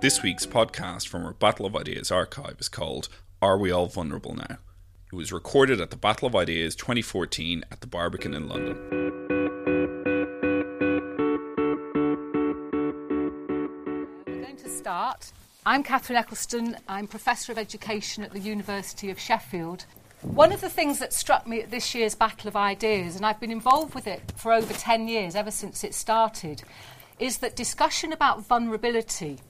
This week's podcast from our Battle of Ideas archive is called Are We All Vulnerable Now? It was recorded at the Battle of Ideas 2014 at the Barbican in London. We're going to start. I'm Kathryn Ecclestone. I'm Professor of Education at the University of Sheffield. One of the things that struck me at this year's Battle of Ideas, and I've been involved with it for over 10 years, ever since it started, is that discussion about vulnerability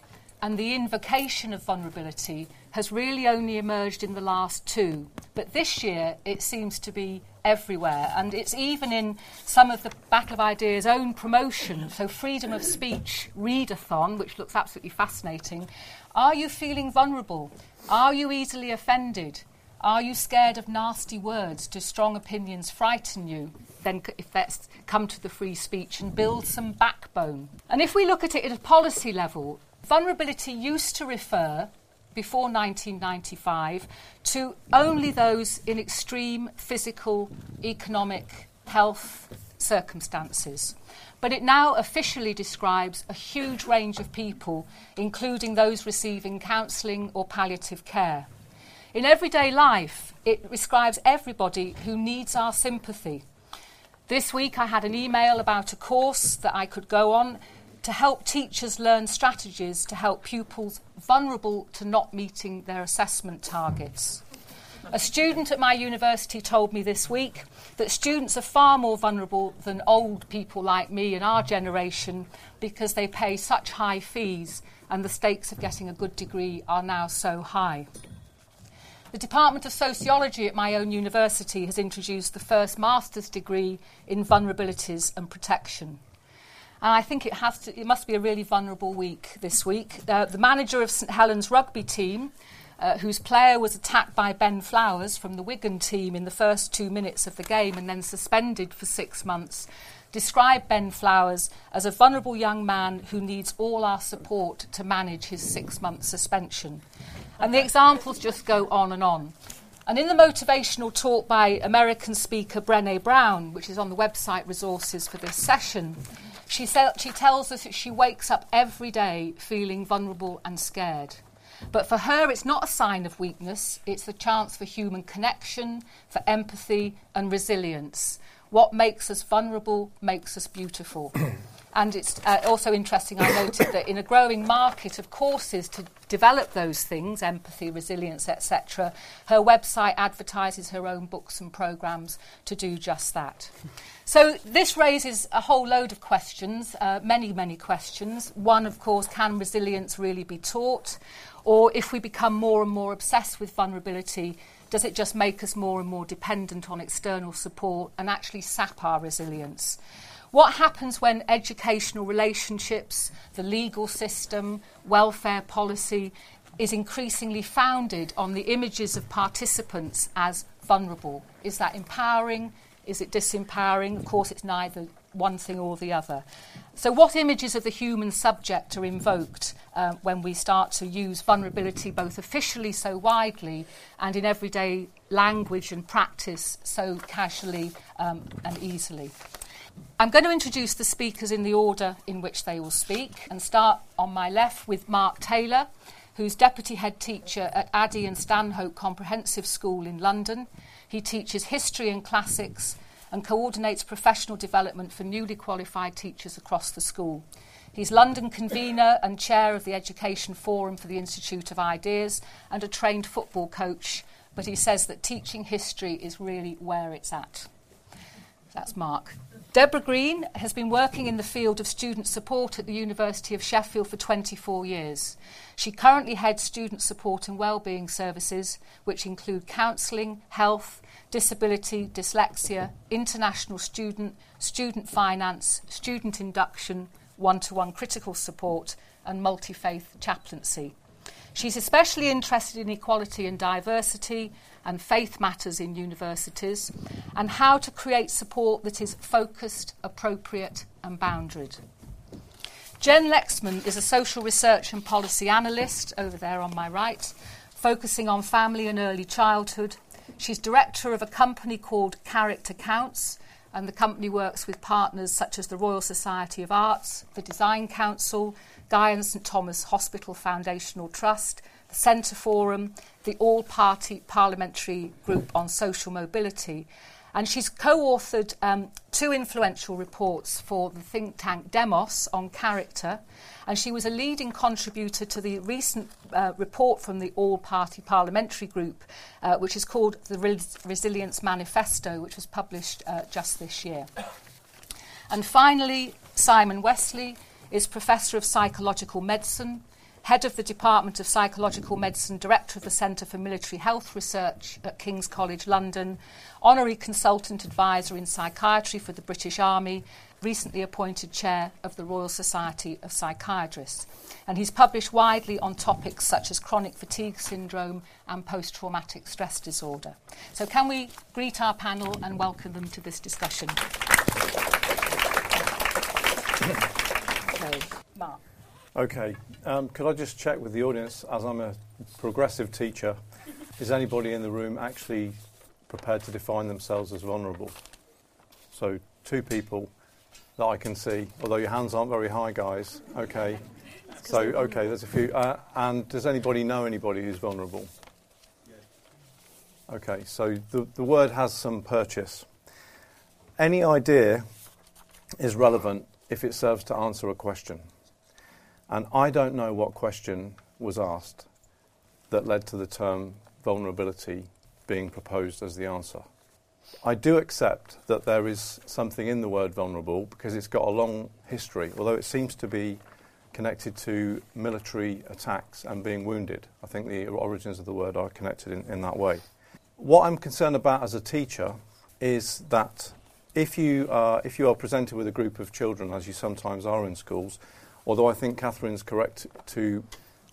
and the invocation of vulnerability has really only emerged in the last two. But this year it seems to be everywhere, and it's even in some of the Battle of Ideas' own promotion. So, freedom of speech readathon, which looks absolutely fascinating. Are you feeling vulnerable? Are you easily offended? Are you scared of nasty words? Do strong opinions frighten you? Then, if that's come to the free speech and build some backbone. And if we look at it at a policy level, vulnerability used to refer, before 1995, to only those in extreme physical, economic, health circumstances. But it now officially describes a huge range of people, including those receiving counselling or palliative care. In everyday life, it describes everybody who needs our sympathy. This week, I had an email about a course that I could go on to help teachers learn strategies to help pupils vulnerable to not meeting their assessment targets. A student at my university told me this week that students are far more vulnerable than old people like me in our generation because they pay such high fees and the stakes of getting a good degree are now so high. The Department of Sociology at my own university has introduced the first master's degree in vulnerabilities and protection. And I think it, has to, it must be a really vulnerable week this week. Uh, the manager of St Helens rugby team, uh, whose player was attacked by Ben Flowers from the Wigan team in the first two minutes of the game and then suspended for six months, described Ben Flowers as a vulnerable young man who needs all our support to manage his six month suspension. And the examples just go on and on. And in the motivational talk by American speaker Brene Brown, which is on the website resources for this session, she, sa- she tells us that she wakes up every day feeling vulnerable and scared. But for her, it's not a sign of weakness, it's a chance for human connection, for empathy, and resilience. What makes us vulnerable makes us beautiful. And it's uh, also interesting, I noted that in a growing market of courses to develop those things, empathy, resilience, etc., her website advertises her own books and programs to do just that. So this raises a whole load of questions, uh, many, many questions. One, of course, can resilience really be taught? Or if we become more and more obsessed with vulnerability, does it just make us more and more dependent on external support and actually sap our resilience? What happens when educational relationships, the legal system, welfare policy is increasingly founded on the images of participants as vulnerable? Is that empowering? Is it disempowering? Of course, it's neither one thing or the other. So, what images of the human subject are invoked uh, when we start to use vulnerability both officially so widely and in everyday language and practice so casually um, and easily? I'm going to introduce the speakers in the order in which they will speak and start on my left with Mark Taylor, who's Deputy Head Teacher at Addey and Stanhope Comprehensive School in London. He teaches history and classics and coordinates professional development for newly qualified teachers across the school. He's London convener and chair of the Education Forum for the Institute of Ideas and a trained football coach, but he says that teaching history is really where it's at. That's Mark. Deborah Green has been working in the field of student support at the University of Sheffield for 24 years. She currently heads student support and wellbeing services, which include counselling, health, disability, dyslexia, international student, student finance, student induction, one to one critical support, and multi faith chaplaincy. She's especially interested in equality and diversity and faith matters in universities and how to create support that is focused, appropriate, and boundaried. Jen Lexmond is a social research and policy analyst over there on my right, focusing on family and early childhood. She's director of a company called Character Counts, and the company works with partners such as the Royal Society of Arts, the Design Council, Guy and St Thomas Hospital Foundational Trust, the Centre Forum, the All Party Parliamentary Group on Social Mobility, and she's co authored um, two influential reports for the think tank Demos on character. And she was a leading contributor to the recent uh, report from the All Party Parliamentary Group, uh, which is called the Res- Resilience Manifesto, which was published uh, just this year. And finally, Simon Wessely is Professor of Psychological Medicine Head of the Department of Psychological Medicine, Director of the Centre for Military Health Research at King's College London, Honorary Consultant Advisor in Psychiatry for the British Army, recently appointed Chair of the Royal Society of Psychiatrists. And he's published widely on topics such as chronic fatigue syndrome and post traumatic stress disorder. So, can we greet our panel and welcome them to this discussion? Mark. Okay, um, could I just check with the audience, as I'm a progressive teacher, is anybody in the room actually prepared to define themselves as vulnerable? So, two people that I can see, although your hands aren't very high, guys. Okay, so, okay, there's a few. Uh, and does anybody know anybody who's vulnerable? Yes. Okay, so the, the word has some purchase. Any idea is relevant if it serves to answer a question. And I don't know what question was asked that led to the term vulnerability being proposed as the answer. I do accept that there is something in the word vulnerable because it's got a long history, although it seems to be connected to military attacks and being wounded. I think the origins of the word are connected in, in that way. What I'm concerned about as a teacher is that if you, are, if you are presented with a group of children, as you sometimes are in schools, Although I think Kathryn's correct to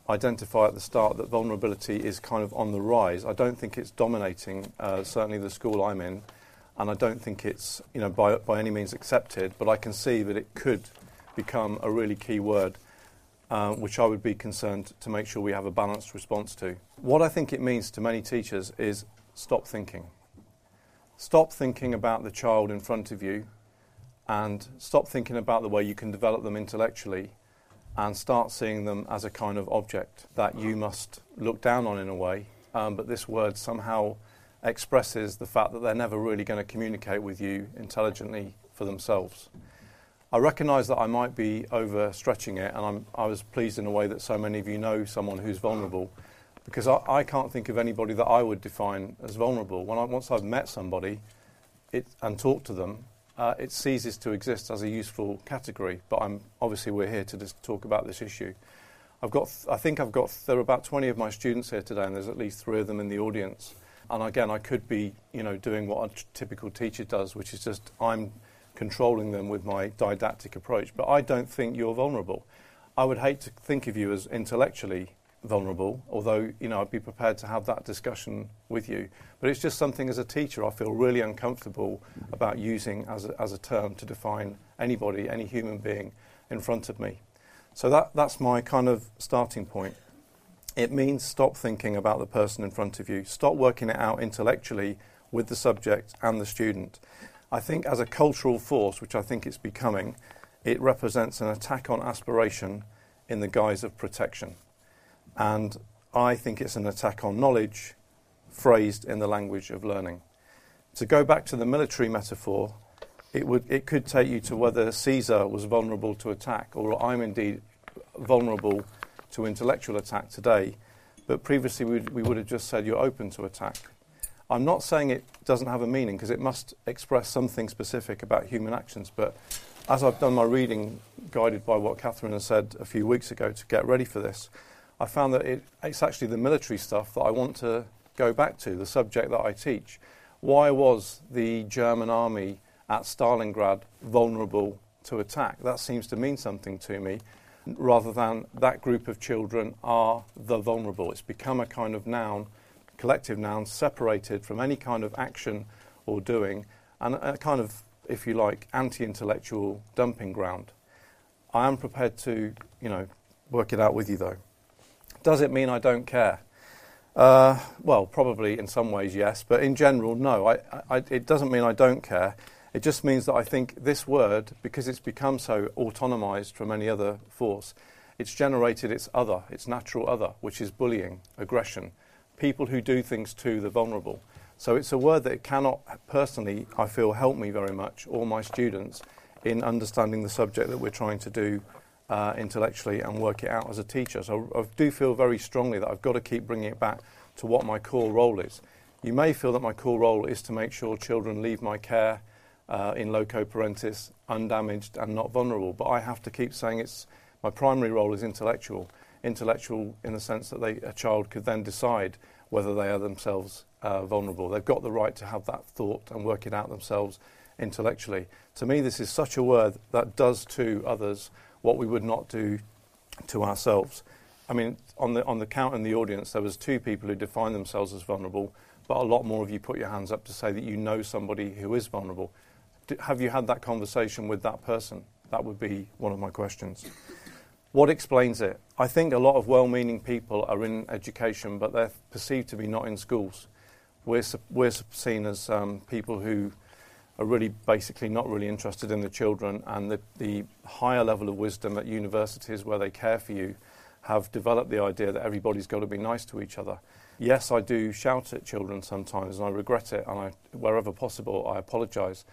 identify at the start that vulnerability is kind of on the rise. I don't think it's dominating, uh, certainly the school I'm in, and I don't think it's you know by, by any means accepted. But I can see that it could become a really key word, uh, which I would be concerned to make sure we have a balanced response to. What I think it means to many teachers is stop thinking. Stop thinking about the child in front of you, and stop thinking about the way you can develop them intellectually and start seeing them as a kind of object that you must look down on in a way. Um, but this word somehow expresses the fact that they're never really going to communicate with you intelligently for themselves. I recognise that I might be overstretching it, and I'm, i was pleased in a way that so many of you know someone who's vulnerable, because I, I can't think of anybody that I would define as vulnerable. When I, once I've met somebody it, and talked to them, uh, it ceases to exist as a useful category. But I'm, obviously, we're here to just talk about this issue. I've got, I think I've got, there are about 20 of my students here today, and there's at least three of them in the audience. And again, I could be, you know, doing what a t- typical teacher does, which is just I'm controlling them with my didactic approach. But I don't think you're vulnerable. I would hate to think of you as intellectually vulnerable, although you know I'd be prepared to have that discussion with you. But it's just something as a teacher I feel really uncomfortable about using as a, as a term to define anybody, any human being in front of me. So that, that's my kind of starting point. It means stop thinking about the person in front of you, stop working it out intellectually with the subject and the student. I think as a cultural force, which I think it's becoming, it represents an attack on aspiration in the guise of protection. And I think it's an attack on knowledge phrased in the language of learning. To go back to the military metaphor, it, would, it could take you to whether Caesar was vulnerable to attack, or I'm indeed vulnerable to intellectual attack today. But previously, we, we would have just said you're open to attack. I'm not saying it doesn't have a meaning because it must express something specific about human actions. But as I've done my reading, guided by what Kathryn has said a few weeks ago to get ready for this, I found that it, it's actually the military stuff that I want to go back to, the subject that I teach. Why was the German army at Stalingrad vulnerable to attack? That seems to mean something to me, rather than that group of children are the vulnerable. It's become a kind of noun, collective noun, separated from any kind of action or doing, and a kind of, if you like, anti intellectual dumping ground. I am prepared to, you know, work it out with you though. Does it mean I don't care? Uh, well, probably in some ways, yes, but in general, no. I, I, it doesn't mean I don't care. It just means that I think this word, because it's become so autonomized from any other force, it's generated its other, its natural other, which is bullying, aggression, people who do things to the vulnerable. So it's a word that cannot personally, I feel, help me very much or my students in understanding the subject that we're trying to do uh, intellectually and work it out as a teacher. So I do feel very strongly that I've got to keep bringing it back to what my core role is. You may feel that my core role is to make sure children leave my care uh, in loco parentis undamaged and not vulnerable, but I have to keep saying it's my primary role is intellectual. Intellectual in the sense that they, a child could then decide whether they are themselves uh, vulnerable. They've got the right to have that thought and work it out themselves intellectually. To me, this is such a word that does to others what we would not do to ourselves. I mean, on the, on the count in the audience, there was two people who defined themselves as vulnerable, but a lot more of you put your hands up to say that you know somebody who is vulnerable. D- have you had that conversation with that person? That would be one of my questions. What explains it? I think a lot of well meaning people are in education, but they're perceived to be not in schools. We're, we're seen as um, people who are really basically not really interested in the children, and the, the higher level of wisdom at universities where they care for you have developed the idea that everybody's got to be nice to each other. Yes, I do shout at children sometimes, and I regret it, and I, wherever possible, I apologise.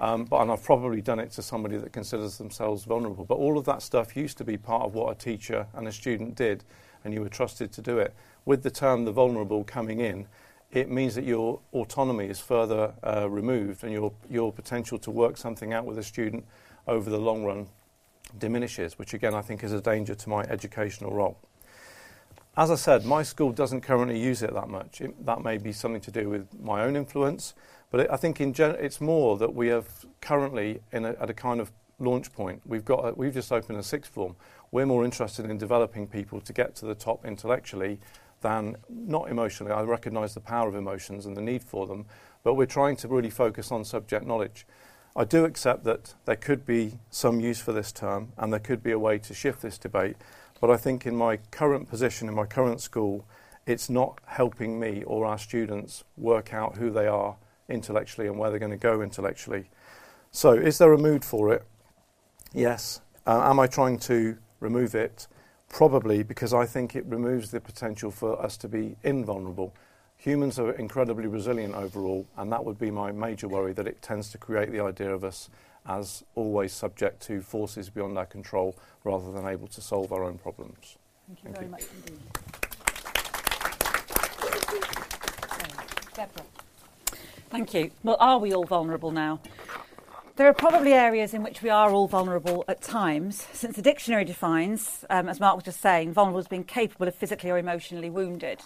Um, but and I've probably done it to somebody that considers themselves vulnerable. But all of that stuff used to be part of what a teacher and a student did, and you were trusted to do it. With the term "the vulnerable" coming in, it means that your autonomy is further uh, removed, and your your potential to work something out with a student over the long run diminishes, which again I think is a danger to my educational role. As I said, my school doesn't currently use it that much. It, that may be something to do with my own influence, but it, I think in gen- it's more that we have currently a, at a kind of launch point. We've got a, we've just opened a sixth form. We're more interested in developing people to get to the top intellectually than not emotionally. I recognise the power of emotions and the need for them, but we're trying to really focus on subject knowledge. I do accept that there could be some use for this term and there could be a way to shift this debate. But I think in my current position, in my current school, it's not helping me or our students work out who they are intellectually and where they're going to go intellectually. So, is there a mood for it? Yes. Uh, am I trying to remove it? Probably because I think it removes the potential for us to be invulnerable. Humans are incredibly resilient overall, and that would be my major worry that it tends to create the idea of us as always subject to forces beyond our control rather than able to solve our own problems. Thank you Thank very you. much indeed. Deborah. Thank you. Well, are we all vulnerable now? There are probably areas in which we are all vulnerable at times, since the dictionary defines, um, as Mark was just saying, vulnerable as being capable of physically or emotionally wounded.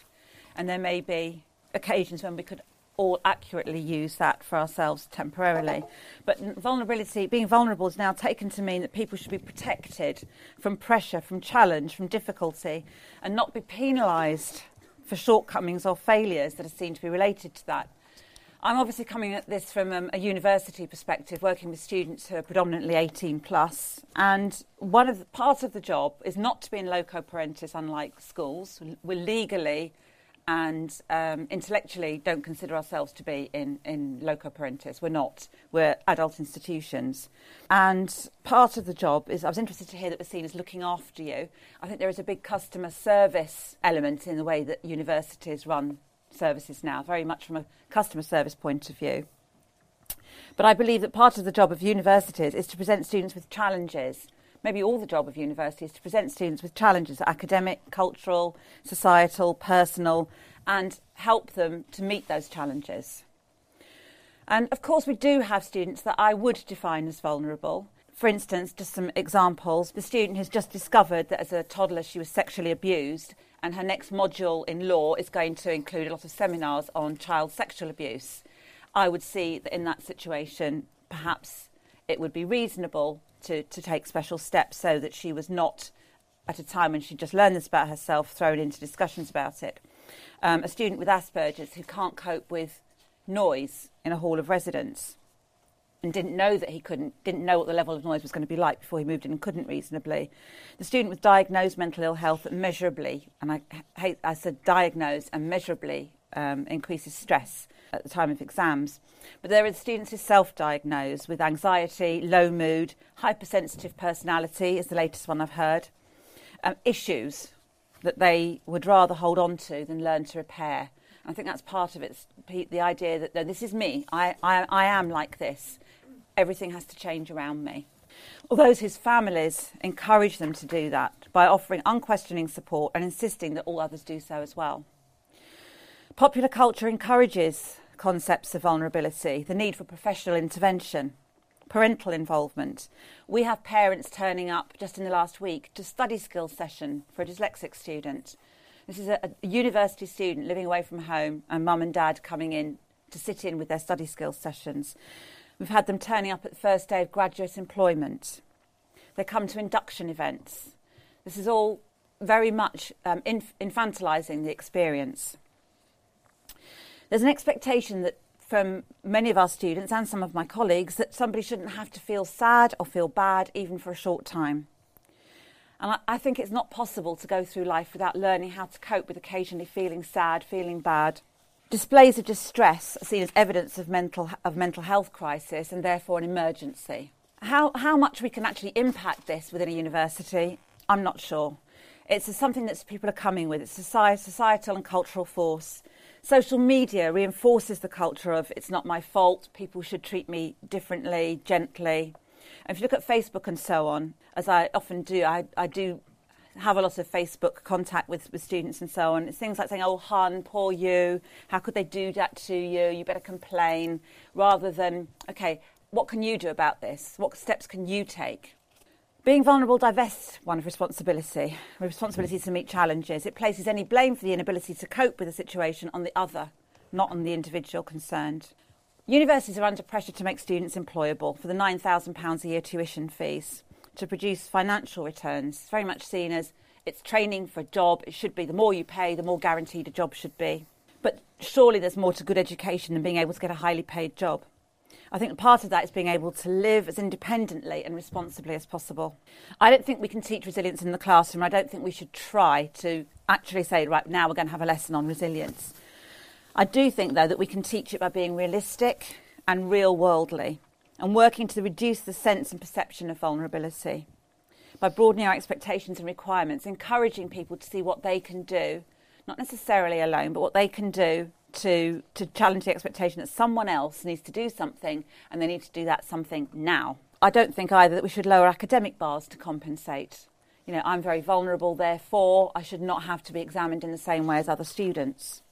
And there may be occasions when we could all accurately use that for ourselves temporarily. But vulnerability, being vulnerable, is now taken to mean that people should be protected from pressure, from challenge, from difficulty, and not be penalised for shortcomings or failures that are seen to be related to that. I'm obviously coming at this from um, a university perspective, working with students who are predominantly 18 plus. and one of the, part of the job is not to be in loco parentis, unlike schools. We're legally and um, intellectually don't consider ourselves to be in, in loco parentis. We're not. We're adult institutions. And part of the job is, I was interested to hear that we're seen as looking after you. I think there is a big customer service element in the way that universities run services now, very much from a customer service point of view. But I believe that part of the job of universities is to present students with challenges maybe all the job of universities is to present students with challenges academic, cultural, societal, personal, and help them to meet those challenges. And of course, we do have students that I would define as vulnerable. For instance, just some examples the student has just discovered that as a toddler she was sexually abused, and her next module in law is going to include a lot of seminars on child sexual abuse. I would see that in that situation, perhaps it would be reasonable to, to take special steps so that she was not, at a time when she just learned this about herself, thrown into discussions about it. Um, a student with Asperger's who can't cope with noise in a hall of residence and didn't know that he couldn't, didn't know what the level of noise was going to be like before he moved in and couldn't reasonably. The student with diagnosed mental ill health measurably, and I hate, I said diagnosed and measurably um, increases stress at the time of exams. But there are students who self diagnose with anxiety, low mood, hypersensitive personality, is the latest one I've heard, um, issues that they would rather hold on to than learn to repair. I think that's part of it, the idea that no, this is me, I, I, I am like this, everything has to change around me. Those whose families encourage them to do that by offering unquestioning support and insisting that all others do so as well. Popular culture encourages concepts of vulnerability, the need for professional intervention, parental involvement. We have parents turning up just in the last week to study skills session for a dyslexic student. This is a, a university student living away from home and mum and dad coming in to sit in with their study skills sessions. We've had them turning up at the first day of graduate employment. They come to induction events. This is all very much um, inf- infantilising the experience. There's an expectation that from many of our students and some of my colleagues that somebody shouldn't have to feel sad or feel bad even for a short time. And I, I think it's not possible to go through life without learning how to cope with occasionally feeling sad, feeling bad. Displays of distress are seen as evidence of mental, of mental health crisis and therefore an emergency. How, how much we can actually impact this within a university, I'm not sure. It's something that people are coming with. It's a societal and cultural force social media reinforces the culture of it's not my fault, people should treat me differently, gently. And if you look at Facebook and so on, as I often do, I, I do have a lot of Facebook contact with, with students and so on. It's things like saying, oh, hun, poor you, how could they do that to you? You better complain, rather than, okay, what can you do about this? What steps can you take? Being vulnerable divests one of responsibility, responsibility to meet challenges. It places any blame for the inability to cope with a situation on the other, not on the individual concerned. Universities are under pressure to make students employable for the £9,000 a year tuition fees, to produce financial returns. It's very much seen as it's training for a job. It should be the more you pay, the more guaranteed a job should be. But surely there's more to good education than being able to get a highly paid job. I think part of that is being able to live as independently and responsibly as possible. I don't think we can teach resilience in the classroom. I don't think we should try to actually say, right, now we're going to have a lesson on resilience. I do think, though, that we can teach it by being realistic and real worldly and working to reduce the sense and perception of vulnerability by broadening our expectations and requirements, encouraging people to see what they can do, not necessarily alone, but what they can do to, to challenge the expectation that someone else needs to do something and they need to do that something now. I don't think either that we should lower academic bars to compensate. You know, I'm very vulnerable, therefore I should not have to be examined in the same way as other students.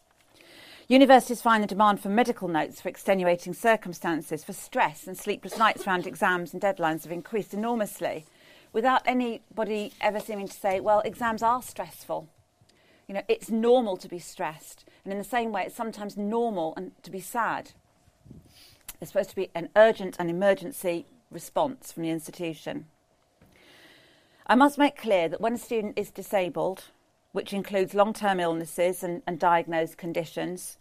Universities find the demand for medical notes for extenuating circumstances, for stress and sleepless nights around exams and deadlines have increased enormously, without anybody ever seeming to say, well, exams are stressful. You know, it's normal to be stressed. And in the same way, it's sometimes normal and to be sad. There's supposed to be an urgent and emergency response from the institution. I must make clear that when a student is disabled, which includes long term illnesses and, and diagnosed conditions,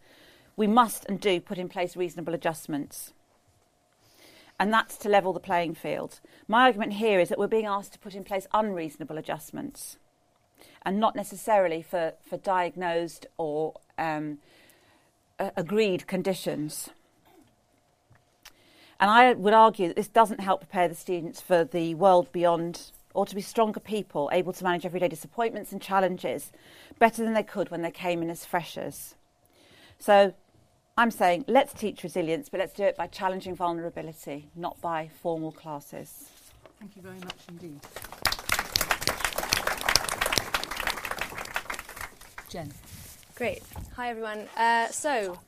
we must and do put in place reasonable adjustments. And that's to level the playing field. My argument here is that we're being asked to put in place unreasonable adjustments and not necessarily for, for diagnosed or um, agreed conditions. And I would argue that this doesn't help prepare the students for the world beyond or to be stronger people, able to manage everyday disappointments and challenges better than they could when they came in as freshers. So I'm saying let's teach resilience, but let's do it by challenging vulnerability, not by formal classes. Thank you very much indeed. Jen. Great. Hi, everyone. Uh, so,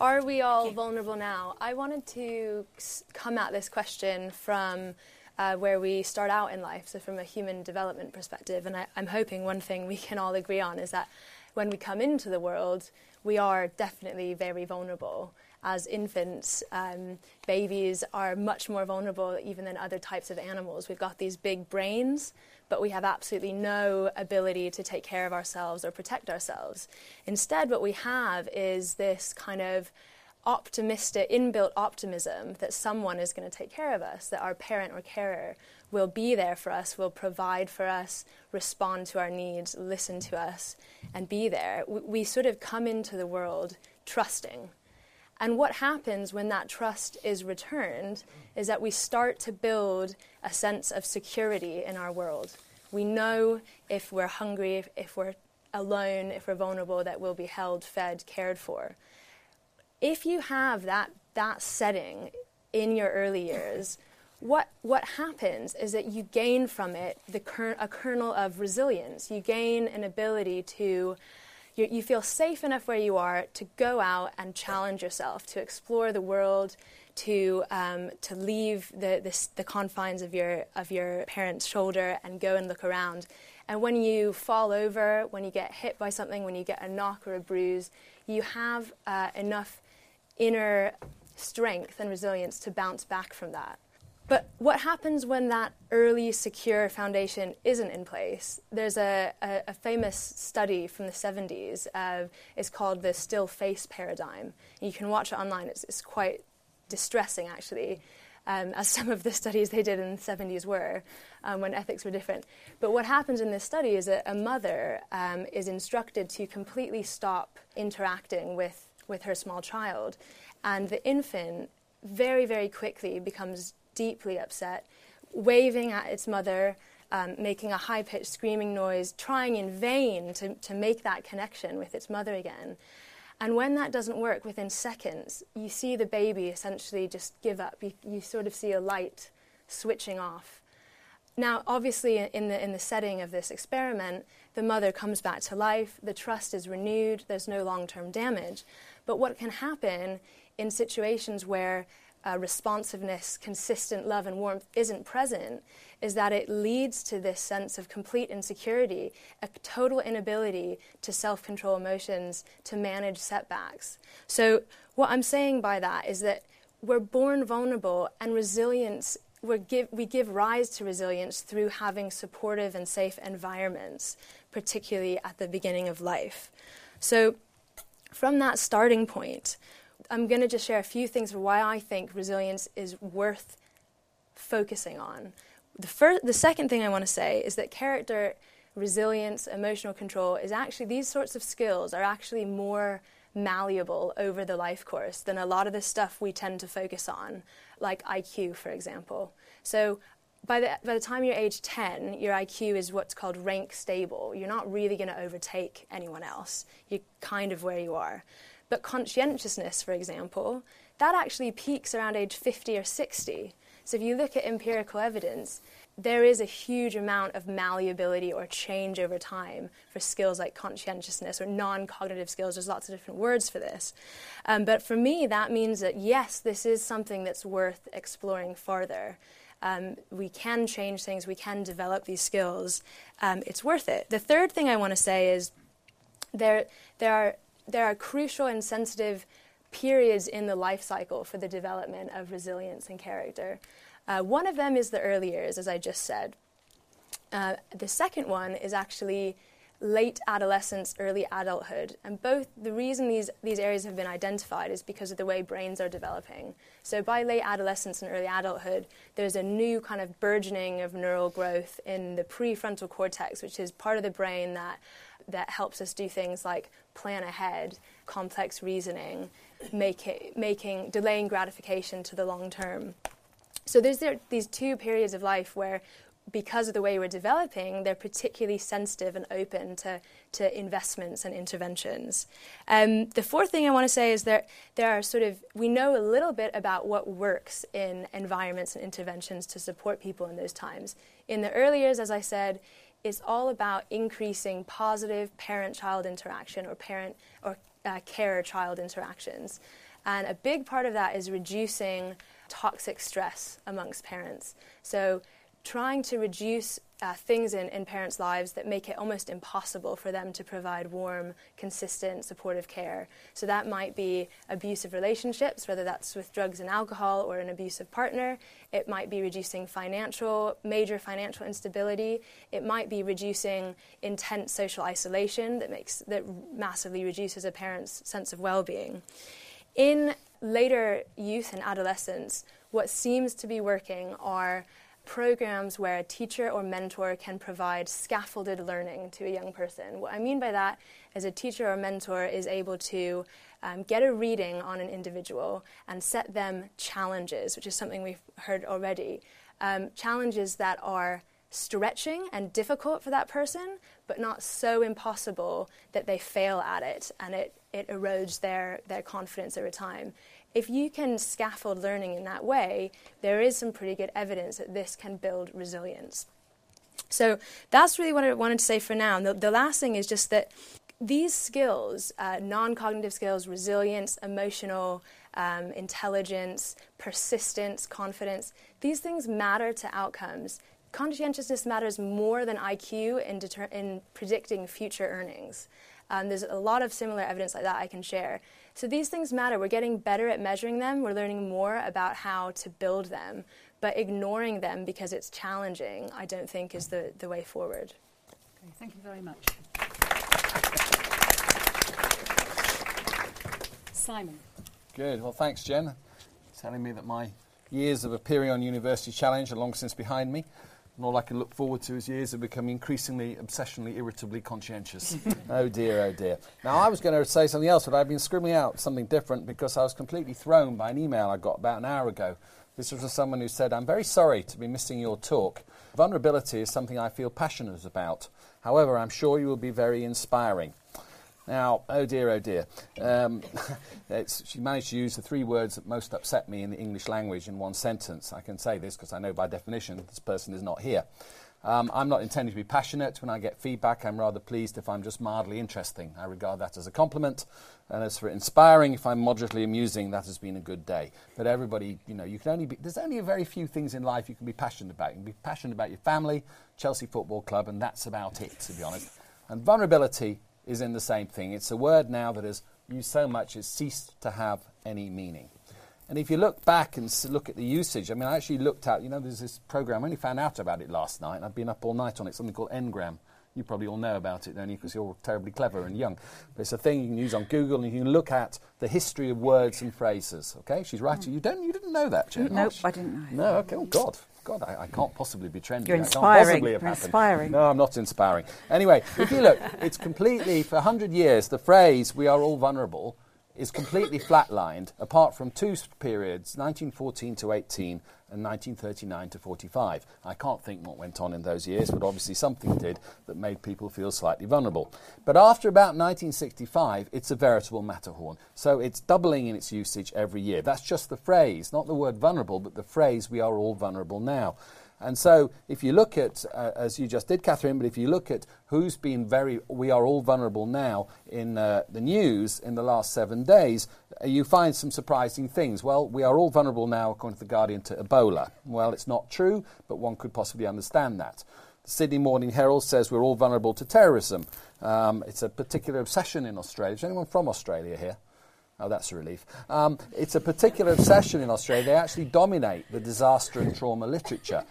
are we all vulnerable now? I wanted to come at this question from uh, where we start out in life, so from a human development perspective. And I, I'm hoping one thing we can all agree on is that when we come into the world, we are definitely very vulnerable. As infants, um, babies are much more vulnerable even than other types of animals. We've got these big brains but we have absolutely no ability to take care of ourselves or protect ourselves. Instead, what we have is this kind of optimistic, inbuilt optimism that someone is going to take care of us, that our parent or carer will be there for us, will provide for us, respond to our needs, listen to us, and be there. We, we sort of come into the world trusting. And what happens when that trust is returned is that we start to build a sense of security in our world. We know if we're hungry, if, if we're alone, if we're vulnerable, that we'll be held, fed, cared for. If you have that, that setting in your early years, what, what happens is that you gain from it the cur- a kernel of resilience. You gain an ability to, you, you feel safe enough where you are to go out and challenge yourself, to explore the world, to, um, to leave the, the, the confines of your, of your parents' shoulder and go and look around. And when you fall over, when you get hit by something, when you get a knock or a bruise, you have uh, enough inner strength and resilience to bounce back from that. But what happens when that early secure foundation isn't in place? There's a, a, a famous study from the 70s. Uh, it's called the still face paradigm. You can watch it online. It's, it's quite distressing, actually, um, as some of the studies they did in the 70s were, um, when ethics were different. But what happens in this study is that a mother um, is instructed to completely stop interacting with, with her small child, and the infant very, very quickly becomes deeply upset, waving at its mother, um, making a high pitched screaming noise, trying in vain to, to make that connection with its mother again. And when that doesn't work within seconds, you see the baby essentially just give up. You, you sort of see a light switching off. Now, obviously, in the, in the setting of this experiment, the mother comes back to life, the trust is renewed, there's no long term damage. But what can happen in situations where uh, responsiveness, consistent love, and warmth isn't present is that it leads to this sense of complete insecurity, a total inability to self control emotions, to manage setbacks. So, what I'm saying by that is that we're born vulnerable, and resilience, we give, we give rise to resilience through having supportive and safe environments, particularly at the beginning of life. So, from that starting point, I'm going to just share a few things for why I think resilience is worth focusing on. The, first, the second thing I want to say is that character, resilience, emotional control is actually, these sorts of skills are actually more malleable over the life course than a lot of the stuff we tend to focus on, like IQ, for example. So by the, by the time you're age 10, your IQ is what's called rank stable. You're not really going to overtake anyone else. You're kind of where you are. But conscientiousness, for example, that actually peaks around age 50 or 60. So if you look at empirical evidence, there is a huge amount of malleability or change over time for skills like conscientiousness or non cognitive skills. There's lots of different words for this. Um, but for me, that means that yes, this is something that's worth exploring further. Um, we can change things, we can develop these skills. Um, it's worth it. The third thing I want to say is there, there are there are crucial and sensitive periods in the life cycle for the development of resilience and character. Uh, one of them is the early years, as I just said. Uh, the second one is actually late adolescence, early adulthood. And both the reason these, these areas have been identified is because of the way brains are developing. So by late adolescence and early adulthood, there's a new kind of burgeoning of neural growth in the prefrontal cortex, which is part of the brain that that helps us do things like plan ahead, complex reasoning, make it, making delaying gratification to the long term. So there's there, these two periods of life where because of the way we're developing, they're particularly sensitive and open to, to investments and interventions. Um, the fourth thing I want to say is that there are sort of, we know a little bit about what works in environments and interventions to support people in those times. In the early years, as I said, is all about increasing positive parent-child interaction or parent or uh, carer-child interactions. And a big part of that is reducing toxic stress amongst parents. So trying to reduce uh, things in, in parents' lives that make it almost impossible for them to provide warm, consistent, supportive care. So that might be abusive relationships, whether that's with drugs and alcohol or an abusive partner. It might be reducing financial, major financial instability. It might be reducing intense social isolation that makes that massively reduces a parent's sense of well-being. In later youth and adolescence, what seems to be working are programs where a teacher or mentor can provide scaffolded learning to a young person. What I mean by that is a teacher or mentor is able to um, get a reading on an individual and set them challenges, which is something we've heard already. Um, challenges that are stretching and difficult for that person, but not so impossible that they fail at it and it, it erodes their, their confidence over time. If you can scaffold learning in that way, there is some pretty good evidence that this can build resilience. So that's really what I wanted to say for now. And the, the last thing is just that these skills, uh, non cognitive skills, resilience, emotional um, intelligence, persistence, confidence, these things matter to outcomes. Conscientiousness matters more than IQ in, deter- in predicting future earnings. Um, there's a lot of similar evidence like that I can share. So these things matter. We're getting better at measuring them. We're learning more about how to build them. But ignoring them because it's challenging, I don't think is the, the way forward. Okay, thank you very much. Simon. Good. Well, thanks, Jen. Telling me that my years of appearing on University Challenge are long since behind me. And all I can look forward to is years of becoming increasingly, obsessionally, irritably conscientious. oh dear, oh dear. Now, I was going to say something else, but I've been scribbling out something different because I was completely thrown by an email I got about an hour ago. This was from someone who said, I'm very sorry to be missing your talk. Vulnerability is something I feel passionate about. However, I'm sure you will be very inspiring. Now, oh dear, oh dear. Um, she managed to use the three words that most upset me in the English language in one sentence. I can say this because I know by definition this person is not here. Um, I'm not intending to be passionate. When I get feedback, I'm rather pleased if I'm just mildly interesting. I regard that as a compliment. And as for inspiring, if I'm moderately amusing, that has been a good day. But everybody, you know, you can only be, there's only a very few things in life you can be passionate about. You can be passionate about your family, Chelsea Football Club, and that's about it, to be honest. And vulnerability is in the same thing. It's a word now that has used so much it's ceased to have any meaning. And if you look back and look at the usage, I mean, I actually looked at, you know, there's this program, I only found out about it last night, and I've been up all night on it, something called Ngram. You probably all know about it, don't you, because you're terribly clever and young. But it's a thing you can use on Google, and you can look at the history of words and phrases. Okay, she's right. Hmm. You don't, you didn't know that, Jen? Nope, I didn't know. No, okay. Oh God, God, I, I, can't possibly be trendy. You're inspiring. You're inspiring. No, I'm not inspiring. Anyway, if you look, it's completely, for 100 years, the phrase, we are all vulnerable, is completely flatlined, apart from two periods, 1914 to 18 and 1939 to 45. I can't think what went on in those years, but obviously something did that made people feel slightly vulnerable. But after about 1965, it's a veritable Matterhorn. So it's doubling in its usage every year. That's just the phrase, not the word vulnerable, but the phrase, we are all vulnerable now. And so, if you look at, uh, as you just did, Kathryn, but if you look at who's been very, we are all vulnerable now in uh, the news in the last seven days, uh, you find some surprising things. Well, we are all vulnerable now, according to The Guardian, to Ebola. Well, it's not true, but one could possibly understand that. The Sydney Morning Herald says we're all vulnerable to terrorism. Um, it's a particular obsession in Australia. Is anyone from Australia here? Oh, that's a relief. Um, it's a particular obsession in Australia. They actually dominate the disaster and trauma literature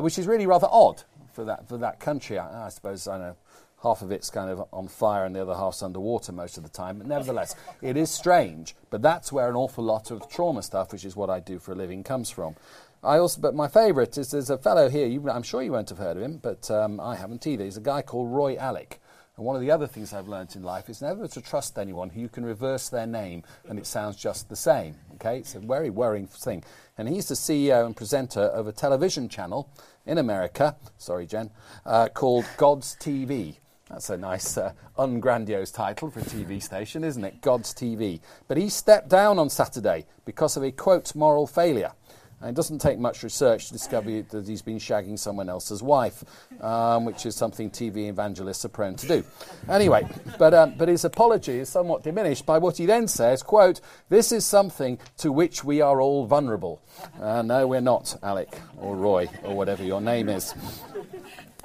which is really rather odd for that, for that country. I, I suppose, I know, half of it's kind of on fire and the other half's underwater most of the time. But nevertheless, it is strange. But that's where an awful lot of trauma stuff, which is what I do for a living, comes from. I also, but my favourite is there's a fellow here. You, I'm sure you won't have heard of him, but um, I haven't either. He's a guy called Roy Alec. And one of the other things I've learned in life is never to trust anyone who you can reverse their name and it sounds just the same. Okay, it's a very worrying thing. And he's the CEO and presenter of a television channel in America, sorry, Jen, uh, called God's TV. That's a nice, uh, ungrandiose title for a TV station, isn't it? God's TV. But he stepped down on Saturday because of a quote moral failure. And it doesn't take much research to discover that he's been shagging someone else's wife, um, which is something TV evangelists are prone to do. Anyway, but, um, but his apology is somewhat diminished by what he then says, quote, this is something to which we are all vulnerable. Uh, no, we're not, Alec, or Roy, or whatever your name is.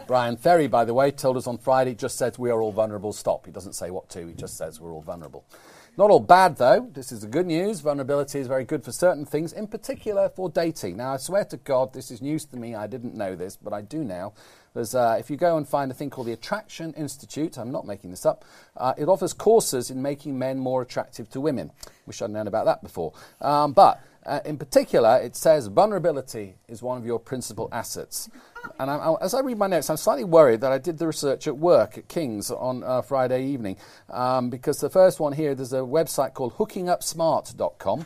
Bryan Ferry, by the way, told us on Friday, just says we are all vulnerable. Stop. He doesn't say what to, he just says we're all vulnerable. Not all bad, though. This is the good news. Vulnerability is very good for certain things, in particular for dating. Now, I swear to God, this is news to me. I didn't know this, but I do now. There's, uh, if you go and find a thing called the Attraction Institute, I'm not making this up, uh, it offers courses in making men more attractive to women. Wish I'd known about that before. Um, but Uh, in particular, it says vulnerability is one of your principal assets. And I, I, as I read my notes, I'm slightly worried that I did the research at work at King's on uh, Friday evening um, because the first one here, there's a website called hookingupsmart.com.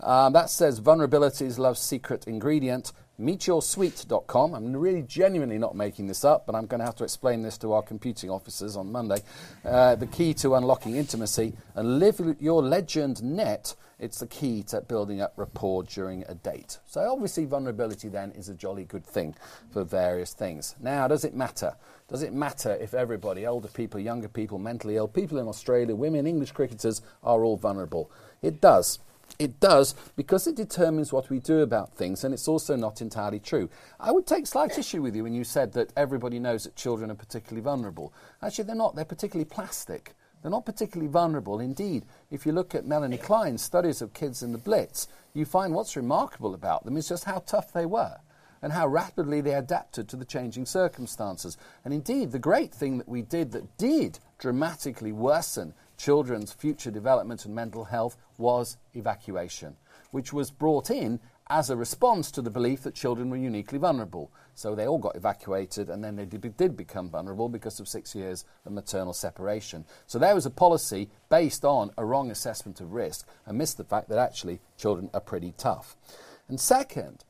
Um, that says vulnerability is love's secret ingredient. MeetYourSweet.com. I'm really genuinely not making this up, but I'm going to have to explain this to our computing officers on Monday. Uh, the key to unlocking intimacy and live your legend net. It's the key to building up rapport during a date. So, obviously, vulnerability then is a jolly good thing for various things. Now, does it matter? Does it matter if everybody, older people, younger people, mentally ill, people in Australia, women, English cricketers, are all vulnerable? It does. It does because it determines what we do about things, and it's also not entirely true. I would take slight issue with you when you said that everybody knows that children are particularly vulnerable. Actually, they're not. They're particularly plastic. They're not particularly vulnerable. Indeed, if you look at Melanie Klein's studies of kids in the Blitz, you find what's remarkable about them is just how tough they were and how rapidly they adapted to the changing circumstances. And indeed, the great thing that we did that did dramatically worsen children's future development and mental health was evacuation, which was brought in as a response to the belief that children were uniquely vulnerable. So they all got evacuated, and then they did, did, become vulnerable because of six years of maternal separation. So there was a policy based on a wrong assessment of risk and missed the fact that actually children are pretty tough. And second,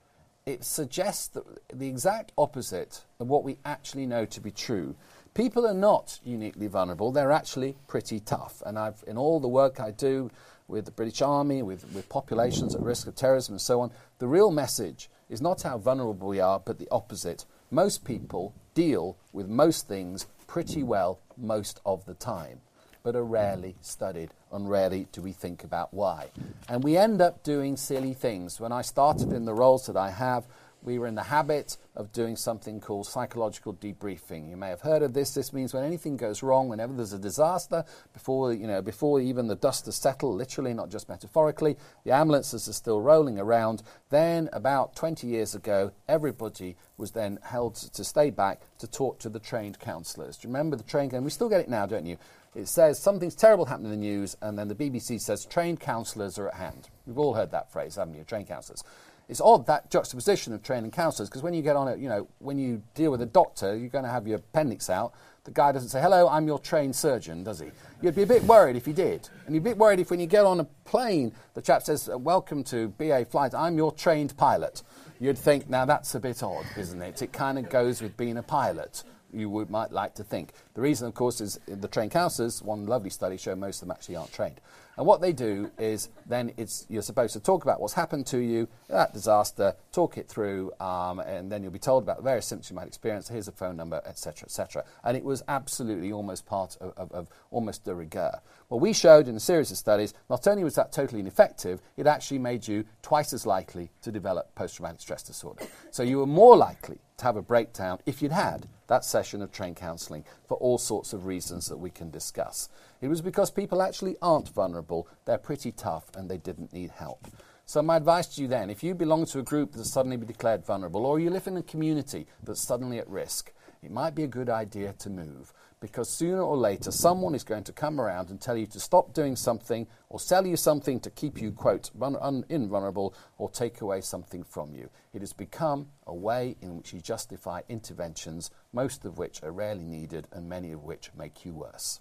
it suggests the exact opposite of what we actually know to be true people are not uniquely vulnerable. They're actually pretty tough. And I've, in all the work I do with the British Army, with, with populations at risk of terrorism and so on, the real message is not how vulnerable we are, but the opposite. Most people deal with most things pretty well most of the time, but are rarely studied, and rarely do we think about why. And we end up doing silly things. When I started in the roles that I have, we were in the habit of doing something called psychological debriefing. You may have heard of this. This means when anything goes wrong, whenever there's a disaster, before you know, before even the dust has settled, literally, not just metaphorically, the ambulances are still rolling around. Then, about 20 years ago, everybody was then held to stay back to talk to the trained counsellors. Do you remember the trained? And we still get it now, don't you? It says something's terrible happened in the news, and then the BBC says trained counsellors are at hand. We've all heard that phrase, haven't you? Trained counsellors it's odd that juxtaposition of training counsellors because when you get on it, you know, when you deal with a doctor, you're going to have your appendix out. The guy doesn't say, "Hello, I'm your trained surgeon," does he? You'd be a bit worried if he did, and you'd be a bit worried if when you get on a plane, the chap says, uh, "Welcome to BA flight. I'm your trained pilot." You'd think, now that's a bit odd, isn't it? It kind of goes with being a pilot you would, might like to think. The reason, of course, is the trained counsellors, one lovely study showed most of them actually aren't trained. And what they do is then it's, you're supposed to talk about what's happened to you, that disaster, talk it through, um, and then you'll be told about the various symptoms you might experience. Here's a phone number, etc., etc. And it was absolutely almost part of, of, of almost de rigueur. Well, we showed in a series of studies, not only was that totally ineffective, it actually made you twice as likely to develop post-traumatic stress disorder. So you were more likely to have a breakdown if you'd had that session of trained counselling for all sorts of reasons that we can discuss. It was because people actually aren't vulnerable, they're pretty tough, and they didn't need help. So, my advice to you then if you belong to a group that's suddenly be declared vulnerable, or you live in a community that's suddenly at risk, it might be a good idea to move because sooner or later someone is going to come around and tell you to stop doing something or sell you something to keep you, quote, un- invulnerable or take away something from you. It has become a way in which you justify interventions, most of which are rarely needed and many of which make you worse.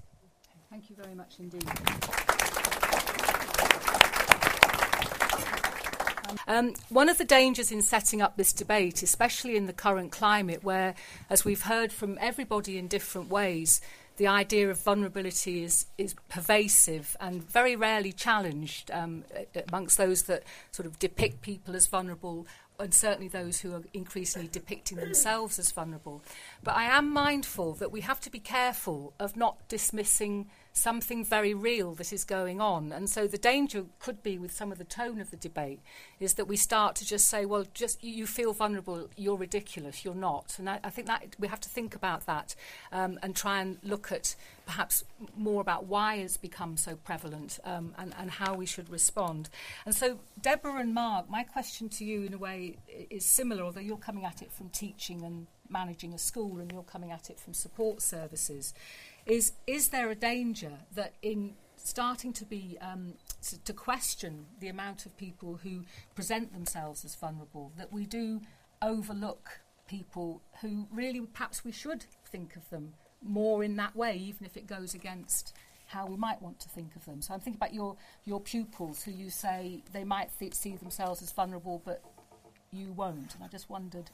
Thank you very much indeed. Um, one of the dangers in setting up this debate, especially in the current climate, where, as we've heard from everybody in different ways, the idea of vulnerability is, is pervasive and very rarely challenged um, amongst those that sort of depict people as vulnerable and certainly those who are increasingly depicting themselves as vulnerable. But I am mindful that we have to be careful of not dismissing something very real that is going on. And so the danger could be with some of the tone of the debate is that we start to just say, well, just you feel vulnerable, you're ridiculous, you're not. And I, I think that we have to think about that um, and try and look at perhaps more about why it's become so prevalent um, and, and how we should respond. And so, Deborah and Mark, my question to you in a way is similar, although you're coming at it from teaching and managing a school and you're coming at it from support services is is there a danger that in starting to be um, to, to question the amount of people who present themselves as vulnerable, that we do overlook people who really perhaps we should think of them more in that way, even if it goes against how we might want to think of them. So I'm thinking about your, your pupils who you say they might th- see themselves as vulnerable, but you won't. And I just wondered,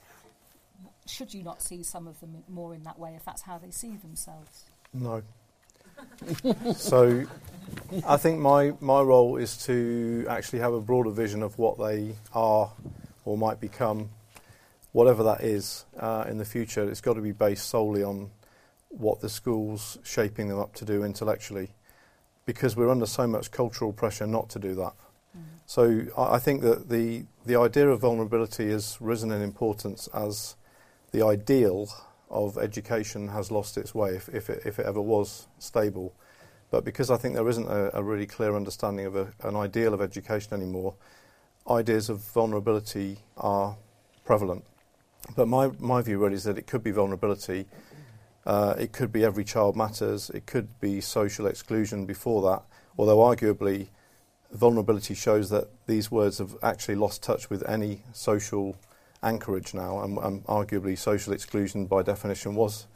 should you not see some of them more in that way if that's how they see themselves? No. so I think my, my role is to actually have a broader vision of what they are or might become, whatever that is uh, in the future. It's got to be based solely on what the school's shaping them up to do intellectually because we're under so much cultural pressure not to do that. Mm. So I, I think that the, the idea of vulnerability has risen in importance as the ideal of education has lost its way if, if, it, if it ever was stable. But because I think there isn't a, a really clear understanding of a, an ideal of education anymore, ideas of vulnerability are prevalent. But my, my view really is that it could be vulnerability, uh, it could be every child matters, it could be social exclusion before that, although arguably vulnerability shows that these words have actually lost touch with any social anchorage now, and, and arguably social exclusion by definition was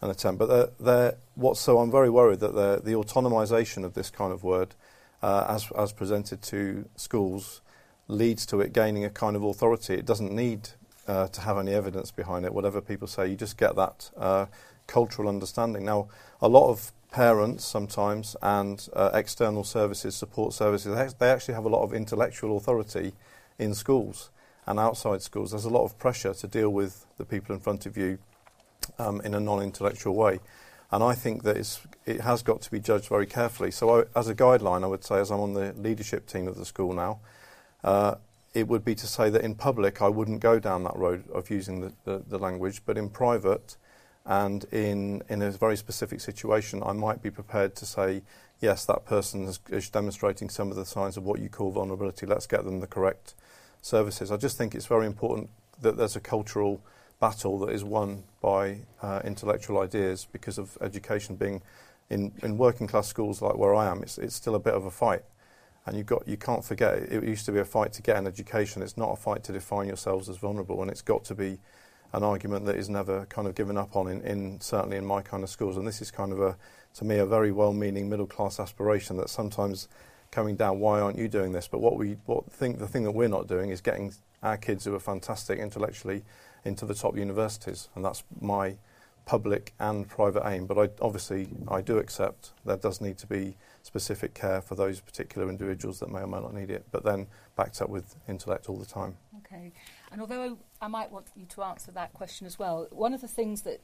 an attempt. But they're, they're, what, so I'm very worried that the autonomisation of this kind of word, uh, as, as presented to schools, leads to it gaining a kind of authority. It doesn't need uh, to have any evidence behind it. Whatever people say, you just get that uh, cultural understanding. Now, a lot of parents sometimes and uh, external services, support services, they actually have a lot of intellectual authority in schools and outside schools, there's a lot of pressure to deal with the people in front of you um, in a non-intellectual way. And I think that it has got to be judged very carefully. So, I, as a guideline, I would say, as I'm on the leadership team of the school now, uh, it would be to say that in public I wouldn't go down that road of using the, the, the language, but in private and in, in a very specific situation, I might be prepared to say, yes, that person is, is demonstrating some of the signs of what you call vulnerability. Let's get them the correct services. I just think it's very important that there's a cultural battle that is won by uh, intellectual ideas because of education being in, in working class schools like where I am, it's, it's still a bit of a fight. And you've got, you can't forget, it, used to be a fight to get an education. It's not a fight to define yourselves as vulnerable, and it's got to be an argument that is never kind of given up on in, in certainly in my kind of schools. And this is kind of a, to me, a very well-meaning middle-class aspiration that sometimes coming down, why aren't you doing this? But what we what think the thing that we're not doing is getting our kids who are fantastic intellectually into the top universities, and that's my public and private aim. But I, obviously, I do accept there does need to be specific care for those particular individuals that may or may not need it, but then backed up with intellect all the time. Okay. And although I might want you to answer that question as well, one of the things that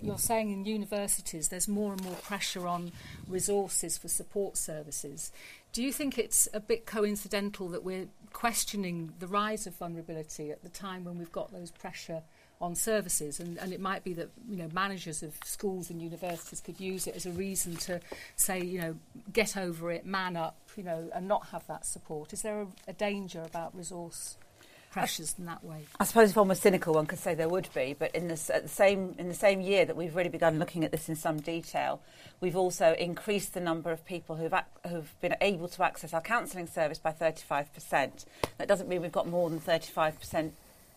you're saying in universities, there's more and more pressure on resources for support services. Do you think it's a bit coincidental that we're questioning the rise of vulnerability at the time when we've got those pressure on services? And, and it might be that you know managers of schools and universities could use it as a reason to say you know get over it man up you know and not have that support. Is there a, a danger about resource pressures in that way. I suppose if one was cynical, one could say there would be, but in, this, the same, in the same year that we've really begun looking at this in some detail, we've also increased the number of people who've, ac- who've been able to access our counselling service by 35%. That doesn't mean we've got more than 35%,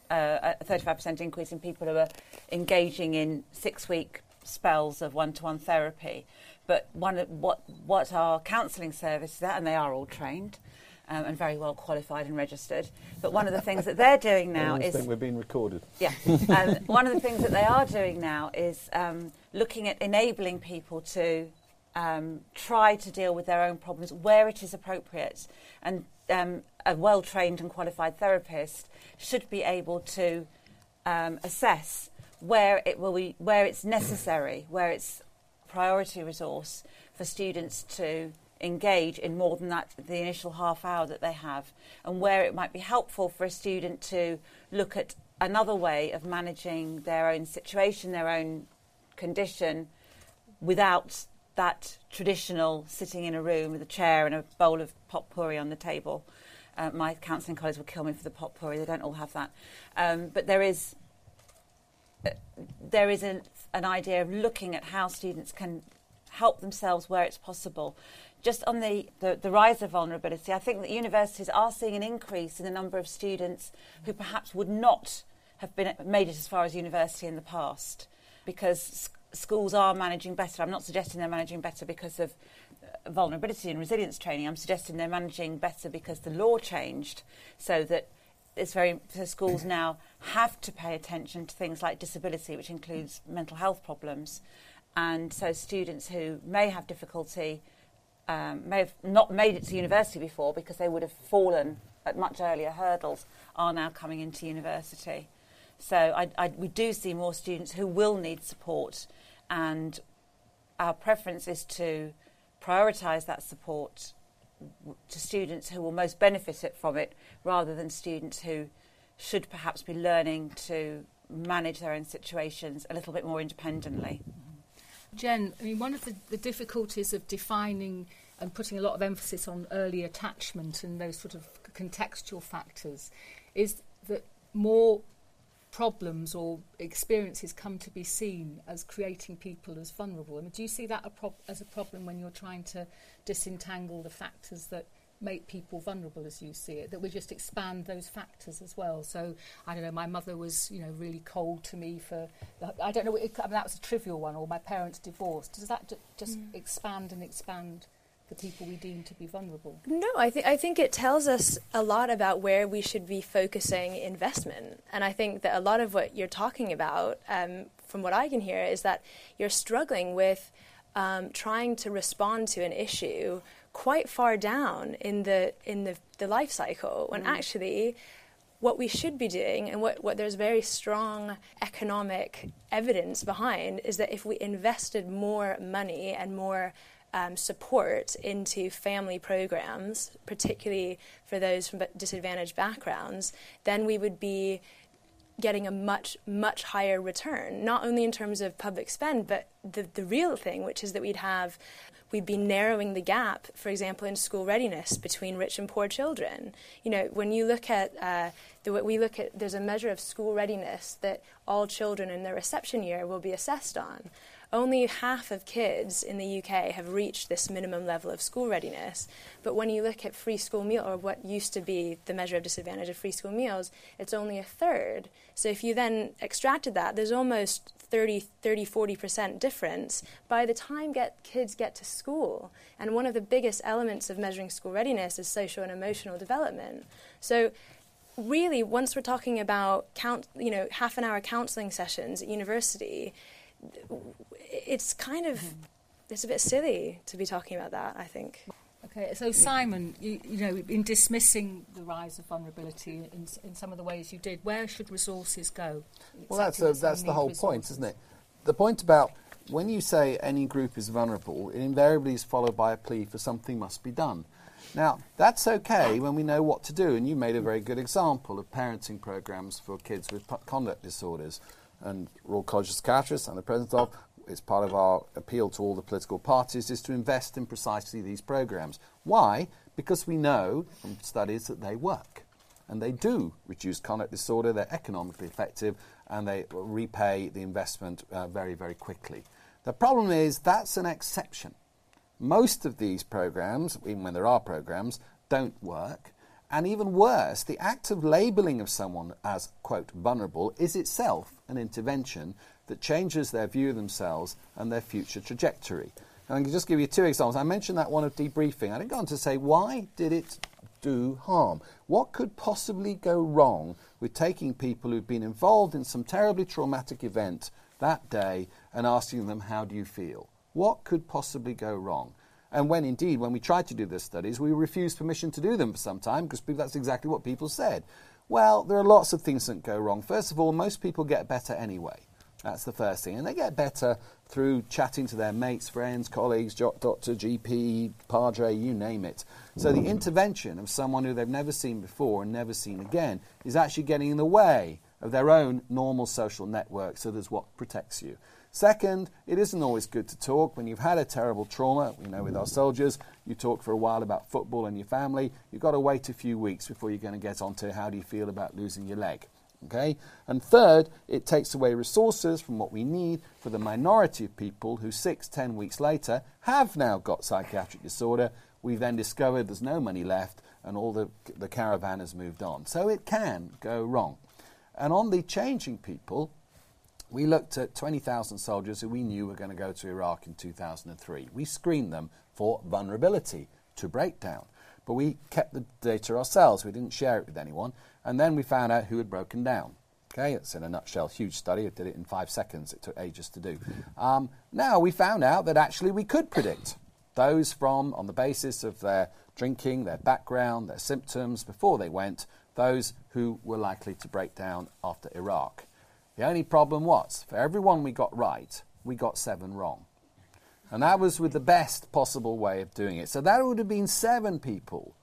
uh, a 35% increase in people who are engaging in six-week spells of one-to-one therapy. But one, what, what our counselling service is and they are all trained, um, and very well qualified and registered. But one of the things that they're doing now I is. think we're being recorded. Yeah. um, one of the things that they are doing now is um, looking at enabling people to um, try to deal with their own problems where it is appropriate. And um, a well trained and qualified therapist should be able to um, assess where it will be, where it's necessary, where it's priority resource for students to engage in more than that the initial half hour that they have and where it might be helpful for a student to look at another way of managing their own situation their own condition without that traditional sitting in a room with a chair and a bowl of potpourri on the table uh, my counselling colleagues will kill me for the potpourri they don't all have that um, but there is uh, there is an, an idea of looking at how students can help themselves where it's possible. Just on the, the, the, rise of vulnerability, I think that universities are seeing an increase in the number of students who perhaps would not have been made it as far as university in the past because schools are managing better. I'm not suggesting they're managing better because of uh, vulnerability and resilience training. I'm suggesting they're managing better because the law changed so that it's very so schools now have to pay attention to things like disability, which includes mental health problems, and so students who may have difficulty um, may have not made it to university before because they would have fallen at much earlier hurdles are now coming into university. So I, I, we do see more students who will need support, and our preference is to prioritise that support to students who will most benefit from it rather than students who should perhaps be learning to manage their own situations a little bit more independently. Jen, I mean, one of the, the difficulties of defining and putting a lot of emphasis on early attachment and those sort of contextual factors is that more problems or experiences come to be seen as creating people as vulnerable. I mean, do you see that a pro- as a problem when you're trying to disentangle the factors that make people vulnerable as you see it that we just expand those factors as well so i don't know my mother was you know really cold to me for i don't know it, I mean, that was a trivial one or my parents divorced does that just mm. expand and expand the people we deem to be vulnerable? No, I think I think it tells us a lot about where we should be focusing investment, and I think that a lot of what you're talking about, um, from what I can hear, is that you're struggling with um, trying to respond to an issue quite far down in the in the, the life cycle when mm. actually what we should be doing and what, what there's very strong economic evidence behind is that if we invested more money and more um, support into family programs, particularly for those from disadvantaged backgrounds, then we would be getting a much, much higher return, not only in terms of public spend, but the, the real thing, which is that we'd have we'd be narrowing the gap, for example, in school readiness between rich and poor children. You know, when you look at uh, the we look at, there's a measure of school readiness that all children in their reception year will be assessed on. Only half of kids in the UK have reached this minimum level of school readiness. But when you look at free school meal, or what used to be the measure of disadvantage of free school meals, it's only a third. So if you then extracted that, there's almost 30, 30 40% difference by the time get, kids get to school. And one of the biggest elements of measuring school readiness is social and emotional development. So really, once we're talking about count, you know, half an hour counselling sessions at university, it's kind of it's a bit silly to be talking about that. I think. Okay, so Simon, you, you know, in dismissing the rise of vulnerability in, in some of the ways you did, where should resources go? Well, that's a, that's the whole resources. point, isn't it? The point about when you say any group is vulnerable, it invariably is followed by a plea for something must be done. Now, that's okay when we know what to do, and you made a very good example of parenting programs for kids with conduct disorders. And Royal College of Psychiatrists, I'm the president of, it's part of our appeal to all the political parties, is to invest in precisely these programs. Why? Because we know from studies that they work. And they do reduce conduct disorder, they're economically effective, and they repay the investment uh, very, very quickly. The problem is that's an exception. Most of these programs, even when there are programs, don't work. And even worse, the act of labeling of someone as, quote, vulnerable is itself an intervention that changes their view of themselves and their future trajectory. And I can just give you two examples. I mentioned that one of debriefing. I didn't go on to say why did it do harm? What could possibly go wrong with taking people who've been involved in some terribly traumatic event that day and asking them, How do you feel? What could possibly go wrong? And when indeed, when we tried to do these studies, we refused permission to do them for some time because that's exactly what people said. Well, there are lots of things that go wrong. First of all, most people get better anyway. That's the first thing. And they get better through chatting to their mates, friends, colleagues, doctor, GP, padre, you name it. So the mm. intervention of someone who they've never seen before and never seen again is actually getting in the way of their own normal social network. So there's what protects you. Second, it isn't always good to talk. When you've had a terrible trauma, we know with our mm. soldiers, you talk for a while about football and your family. You've got to wait a few weeks before you're going to get on to how do you feel about losing your leg Okay? And third, it takes away resources from what we need for the minority of people who six, ten weeks later have now got psychiatric disorder. We've then discovered there's no money left and all the, the caravan has moved on. So it can go wrong. And on the changing people, we looked at 20,000 soldiers who we knew were going to go to Iraq in 2003. We screened them for vulnerability to breakdown. But we kept the data ourselves. We didn't share it with anyone. And then we found out who had broken down. Okay, it's in a nutshell, huge study. I did it in five seconds. It took ages to do. Um, now we found out that actually we could predict those from, on the basis of their drinking, their background, their symptoms before they went, those who were likely to break down after Iraq. The only problem was, for everyone we got right, we got seven wrong. And that was with the best possible way of doing it. So that would have been seven people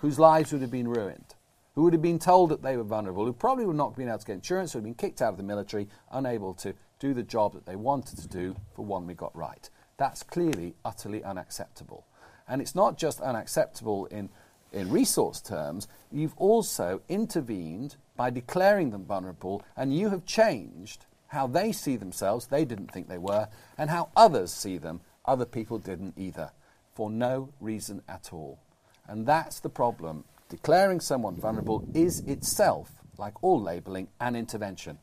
whose lives would have been ruined, who would have been told that they were vulnerable, who probably would not have been able to get insurance, who have been kicked out of the military, unable to do the job that they wanted to do for one we got right. That's clearly utterly unacceptable. And it's not just unacceptable in, in resource terms, you've also intervened by declaring them vulnerable, and you have changed how they see themselves, they didn't think they were, and how others see them, other people didn't either, for no reason at all. And that's the problem. Declaring someone vulnerable is itself, like all labelling, an intervention.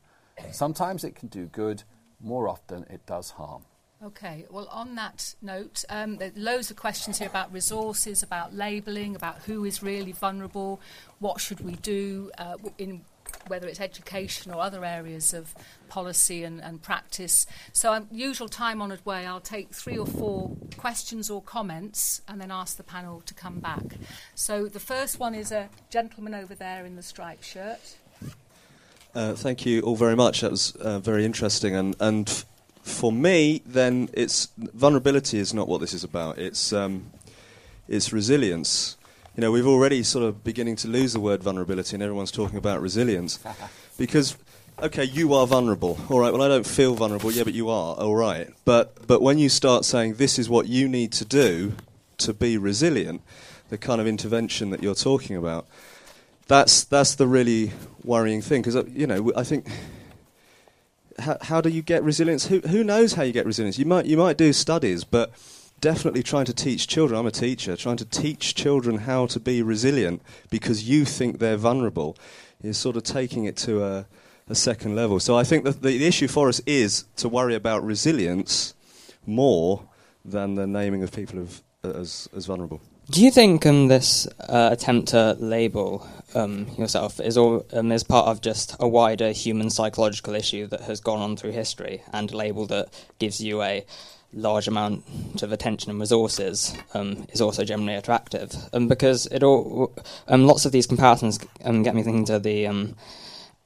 Sometimes it can do good, more often it does harm. Okay, well, on that note, um, there are loads of questions here about resources, about labelling, about who is really vulnerable, what should we do uh, in whether it's education or other areas of policy and, and practice. So, um, usual time honoured way, I'll take three or four questions or comments and then ask the panel to come back. So, the first one is a gentleman over there in the striped shirt. Uh, thank you all very much. That was uh, very interesting. And, and f- for me, then, it's vulnerability is not what this is about. It's, um, it's resilience you know, we've already sort of beginning to lose the word vulnerability, and everyone's talking about resilience. because, okay, you are vulnerable. All right, well, I don't feel vulnerable. Yeah, but you are. All right. But, but when you start saying this is what you need to do to be resilient, the kind of intervention that you're talking about, that's, that's the really worrying thing. Because, uh, you know, I think. How, how do you get resilience? Who, who knows how you get resilience? You might, you might do studies, but definitely trying to teach children, I'm a teacher, trying to teach children how to be resilient because you think they're vulnerable is sort of taking it to a, a second level. So I think that the, issue for us is to worry about resilience more than the naming of people of, as, as vulnerable. Do you think um, this uh, attempt to label um, yourself is, all, um, is part of just a wider human psychological issue that has gone on through history and a label that gives you a large amount of attention and resources um, is also generally attractive. Um, because it all, um, lots of these comparisons um, get me thinking to the um,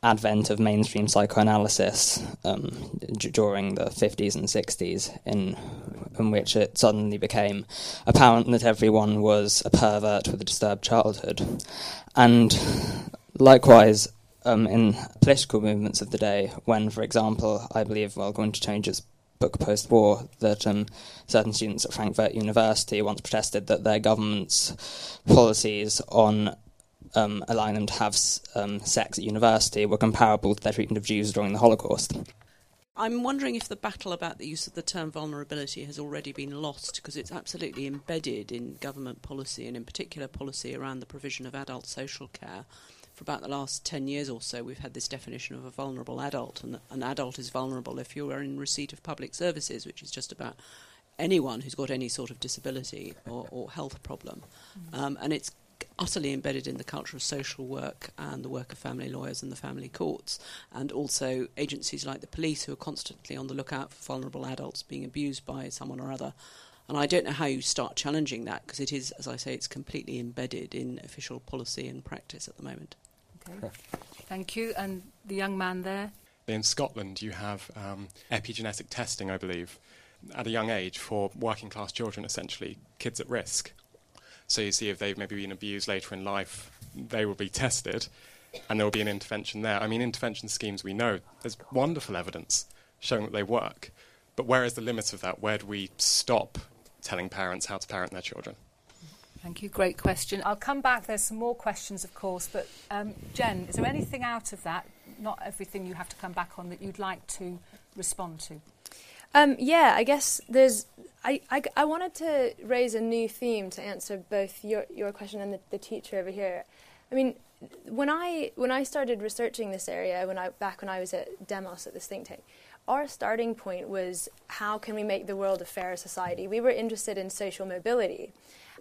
advent of mainstream psychoanalysis d- during the 50s and 60s, in, in which it suddenly became apparent that everyone was a pervert with a disturbed childhood. And likewise, in political movements of the day, when, for example, I believe, well, going to change its book post war that um, certain students at Frankfurt University once protested that their government's policies on um, allowing them to have um, sex at university were comparable to their treatment of Jews during the Holocaust. I'm wondering if the battle about the use of the term vulnerability has already been lost because it's absolutely embedded in government policy and, in particular, policy around the provision of adult social care for about the last 10 years or so, we've had this definition of a vulnerable adult. And an adult is vulnerable if you are in receipt of public services, which is just about anyone who's got any sort of disability or, or health problem. Mm-hmm. Um, and it's utterly embedded in the culture of social work and the work of family lawyers and the family courts, and also agencies like the police who are constantly on the lookout for vulnerable adults being abused by someone or other. And I don't know how you start challenging that because it is, as I say, it's completely embedded in official policy and practice at the moment. Okay. Thank you. And the young man there? In Scotland, you have um, epigenetic testing, I believe, at a young age for working class children, essentially, kids at risk. So you see if they've maybe been abused later in life, they will be tested and there will be an intervention there. I mean, intervention schemes we know, there's wonderful evidence showing that they work. But where is the limit of that? Where do we stop telling parents how to parent their children? Thank you. Great question. I'll come back. There's some more questions, of course, but um, Jen, is there anything out of that? Not everything you have to come back on that you'd like to respond to. Um, yeah, I guess there's. I, I, I, wanted to raise a new theme to answer both your, your question and the, the teacher over here. I mean, when I when I started researching this area, when I back when I was at Demos at this think tank, our starting point was how can we make the world a fairer society? We were interested in social mobility,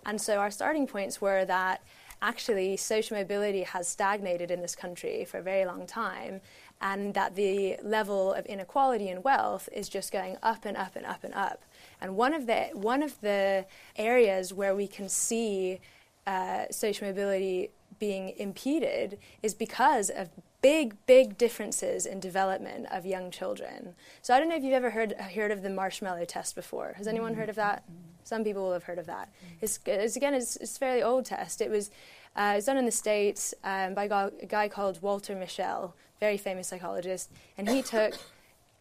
and so our starting points were that actually social mobility has stagnated in this country for a very long time, and that the level of inequality and wealth is just going up and up and up and up. And one of the one of the areas where we can see uh, social mobility being impeded is because of big, big differences in development of young children. So I don't know if you've ever heard heard of the marshmallow test before. Has anyone mm-hmm. heard of that? Some people will have heard of that. It's, it's again, it's, it's, a fairly old test. It was, uh, it was done in the States um, by a guy called Walter Mischel, very famous psychologist, and he took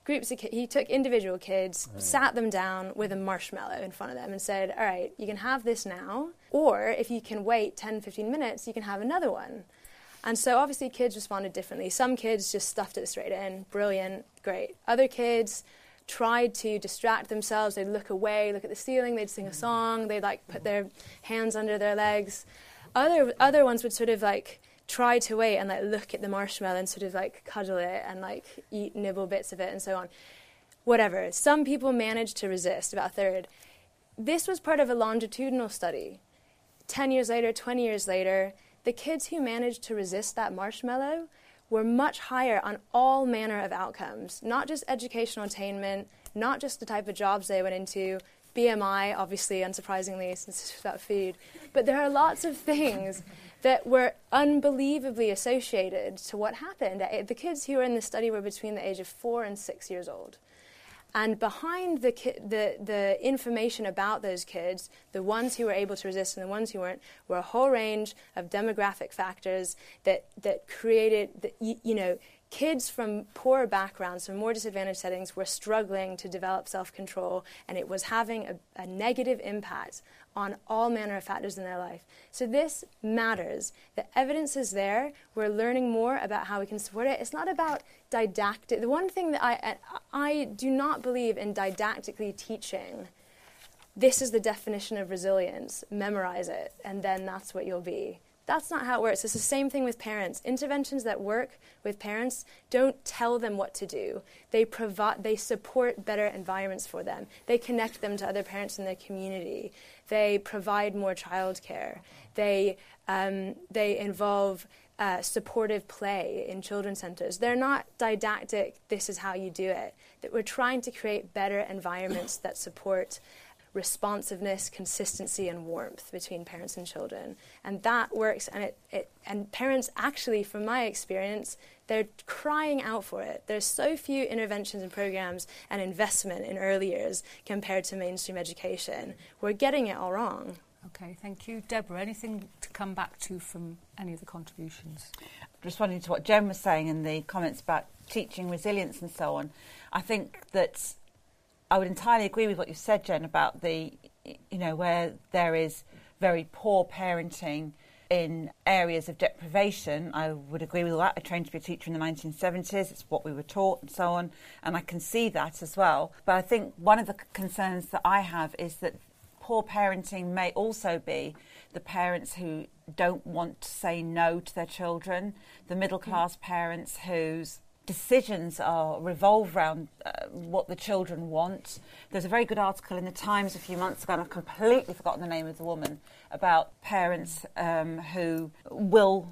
groups of ki- he took individual kids, right. sat them down with a marshmallow in front of them and said, "All right, you can have this now, or if you can wait 10, 15 minutes, you can have another one." And so obviously kids responded differently. Some kids just stuffed it straight in, brilliant, great. Other kids tried to distract themselves. They'd look away, look at the ceiling, they'd sing a mm-hmm. song, they'd like put mm-hmm. their hands under their legs. Other other ones would sort of like try to wait and like look at the marshmallow and sort of like cuddle it and like eat nibble bits of it and so on. Whatever. Some people managed to resist, about a third. This was part of a longitudinal study. 10 years later, 20 years later, the kids who managed to resist that marshmallow were much higher on all manner of outcomes, not just educational attainment, not just the type of jobs they went into, BMI, obviously, unsurprisingly, since it's about food, but there are lots of things that were unbelievably associated to what happened. Eh, the kids who were in the study were between the age of four and six years old. And behind the, ki- the, the information about those kids, the ones who were able to resist and the ones who weren't, were a whole range of demographic factors that, that created, the, you, you know, kids from poorer backgrounds, from more disadvantaged settings, were struggling to develop self control, and it was having a, a, negative impact on all manner of factors in their life. So, this matters. The evidence is there. We're learning more about how we can support it. It's not about didactic. The one thing that I, I do not believe in didactically teaching. This is the definition of resilience. Memorize it, and then that's what you'll be. That's not how it works. It's the same thing with parents. Interventions that work with parents don't tell them what to do. They provide they support better environments for them. They connect them to other parents in their community. They provide more childcare. They um, they involve uh, supportive play in children's centers. They're not didactic. This is how you do it. That we're trying to create better environments that support responsiveness, consistency, and warmth between parents and children. And that works, and, it, it, and parents actually, from my experience, they're crying out for it. There's so few interventions and programs and investment in early years compared to mainstream education. We're getting it all wrong. Okay, thank you. Deborah, anything to come back to from any of the contributions? Responding to what Jen was saying and the comments about teaching resilience and so on, I think that I would entirely agree with what you said, Jen, about the, you know, where there is very poor parenting in areas of deprivation. I would agree with that. I trained to be a teacher in the 1970s. It's what we were taught and so on. And I can see that as well. But I think one of the concerns that I have is that poor parenting may also be the parents who don't want to say no to their children, the middle mm. class parents whose decisions are revolve around uh, what the children want. There's a very good article in the Times a few months ago, and I've completely forgotten the name of the woman, about parents um, who will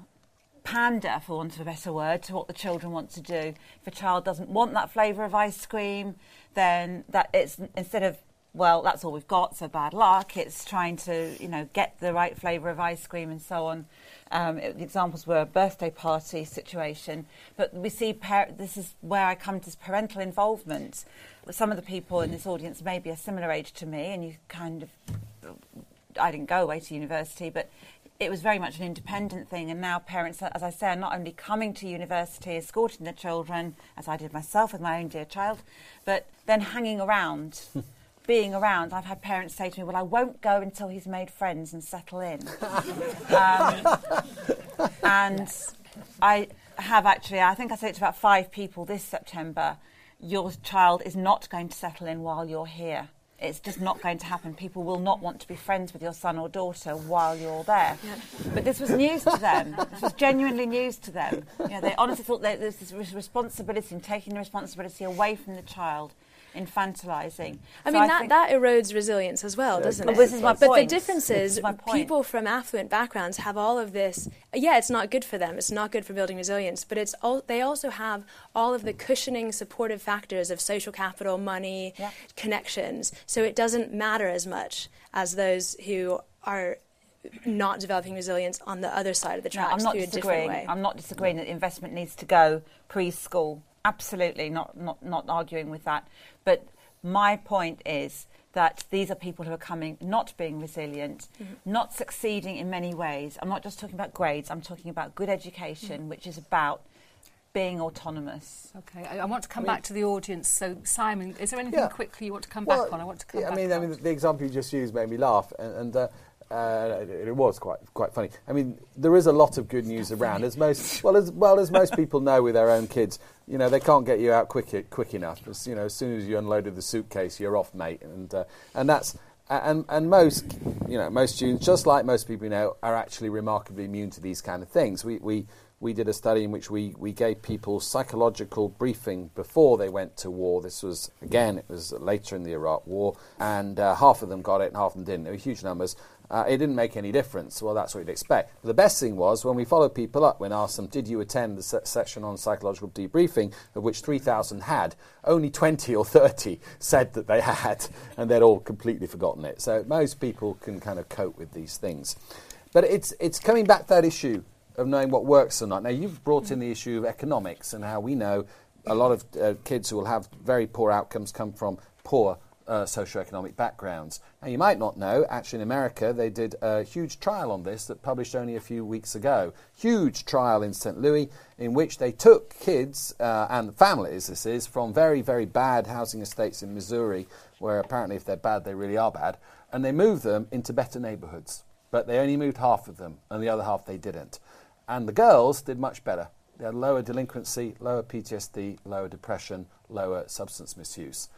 pander, for want of a better word, to what the children want to do. If a child doesn't want that flavour of ice cream, then that it's instead of well, that's all we've got, so bad luck. It's trying to, you know, get the right flavour of ice cream and so on. Um, it, the examples were a birthday party situation, but we see par- this is where I come to parental involvement. Some of the people in this audience may be a similar age to me, and you kind of, I didn't go away to university, but it was very much an independent thing. And now parents, as I say, are not only coming to university, escorting their children, as I did myself with my own dear child, but then hanging around. being around, I've had parents say to me, "Well, I won't go until he's made friends and settle in." um, and I have actually, I think I said it to about five people this September. Your child is not going to settle in while you're here. It's just not going to happen. People will not want to be friends with your son or daughter while you're there. But this was news to them. This was genuinely news to them. You know, they honestly thought that there's this responsibility and taking the responsibility away from the child infantilizing. I So mean, that, that erodes resilience as well, doesn't But it? this is my But the difference is, is people from affluent backgrounds have all of this. Yeah, it's not good for them. It's not good for building resilience. But it's all, they also have all of the cushioning, supportive factors of social capital, money, Yeah. connections. So it doesn't matter as much as those who are not developing resilience on the other side of the No, tracks I'm not through a different disagreeing. way. I'm not disagreeing that investment needs to go preschool. Absolutely, not, not, not arguing with that. But my point is that these are people who are coming not being resilient, not succeeding in many ways. I'm not just talking about grades, I'm talking about good education, which is about being autonomous. Okay, I, I want to come back to the audience. So, Simon, is there anything Yeah. quickly you want to come Well, back on? I want to come yeah, back I mean, I on. mean, the example you just used made me laugh, and, and uh, uh, it, it was quite quite funny. I mean, there is a lot of good news around, as most well as well as most people know with their own kids. You know, they can't get you out quick quick enough. As, you know, as soon as you unloaded the suitcase, you're off, mate, and uh, and that's. And, and most, you know, most students, just like most people you know, are actually remarkably immune to these kind of things. We, we, we did a study in which we, we gave people psychological briefing before they went to war. This was, again, it was later in the Iraq War, and uh, half of them got it and half of them didn't. There were huge numbers. Uh, it didn't make any difference. Well, that's what you'd expect. But the best thing was when we followed people up, when asked them, Did you attend the se- session on psychological debriefing, of which 3,000 had, only 20 or 30 said that they had, and they'd all completely forgotten it. So most people can kind of cope with these things. But it's, it's coming back to that issue of knowing what works or not. Now, you've brought in the issue of economics and how we know a lot of uh, kids who will have very poor outcomes come from poor uh, socioeconomic backgrounds. Now, you might not know, actually, in America, they did a huge trial on this that published only a few weeks ago. Huge trial in St. Louis in which they took kids uh, and families, this is, from very, very bad housing estates in Missouri, where apparently if they're bad, they really are bad, and they moved them into better neighborhoods. But they only moved half of them, and the other half they didn't. And the girls did much better. They had lower delinquency, lower PTSD, lower depression, lower substance misuse.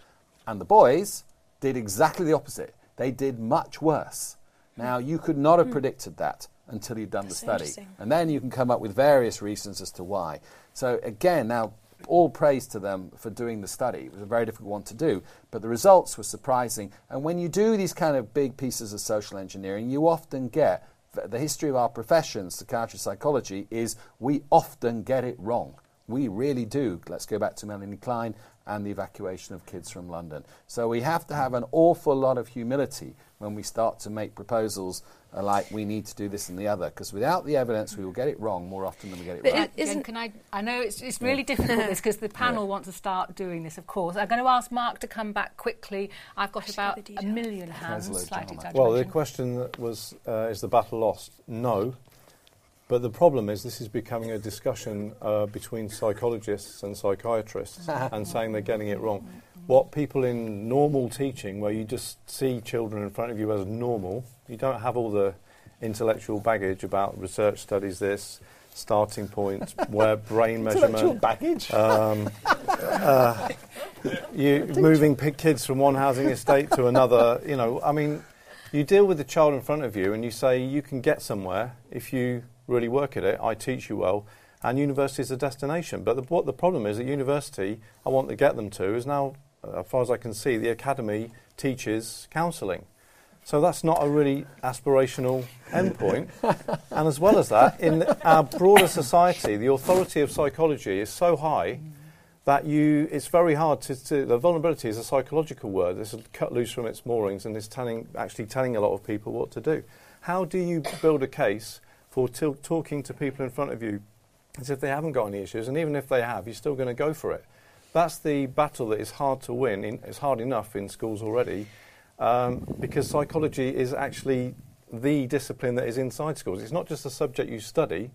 And the boys did exactly the opposite. They did much worse. Now, you could not have hmm. predicted that until you'd done That's the study. And then you can come up with various reasons as to why. So, again, now, all praise to them for doing the study. It was a very difficult one to do, but the results were surprising. And when you do these kind of big pieces of social engineering, you often get the history of our profession, psychiatry, psychology, is we often get it wrong. We really do. Let's go back to Melanie Klein and the evacuation of kids from London. So we have to have an awful lot of humility when we start to make proposals like we need to do this and the other, because without the evidence, we will get it wrong more often than we get it But right. isn't- can I? I know it's, it's really difficult this because the panel want to start doing this. Of course, I'm going to ask Mark to come back quickly. I've got about a million hands, slight Well, the question that was uh, is the battle lost? No. But the problem is this is becoming a discussion uh, between psychologists and psychiatrists and saying they're getting it wrong. What people in normal teaching, where you just see children in front of you as normal, you don't have all the intellectual baggage about research studies this, starting points, where brain measurement, baggage. um, uh, you moving kids from one housing estate to another. You know, I mean, you deal with the child in front of you, and you say you can get somewhere if you really work at it. I teach you well, and university is a destination. But the, what the problem is at university, I want to get them to is now, uh, as far as I can see, the academy teaches counselling. So that's not a really aspirational endpoint. and as well as that, in our broader society, the authority of psychology is so high that you, it's very hard to, to the vulnerability is a psychological word. It's cut loose from its moorings and is telling, actually telling a lot of people what to do. How do you build a case for til- talking to people in front of you as if they haven't got any issues, and even if they have, you're still going to go for it? That's the battle that is hard to win. In, it's hard enough in schools already um, because psychology is actually the discipline that is inside schools. It's not just a subject you study,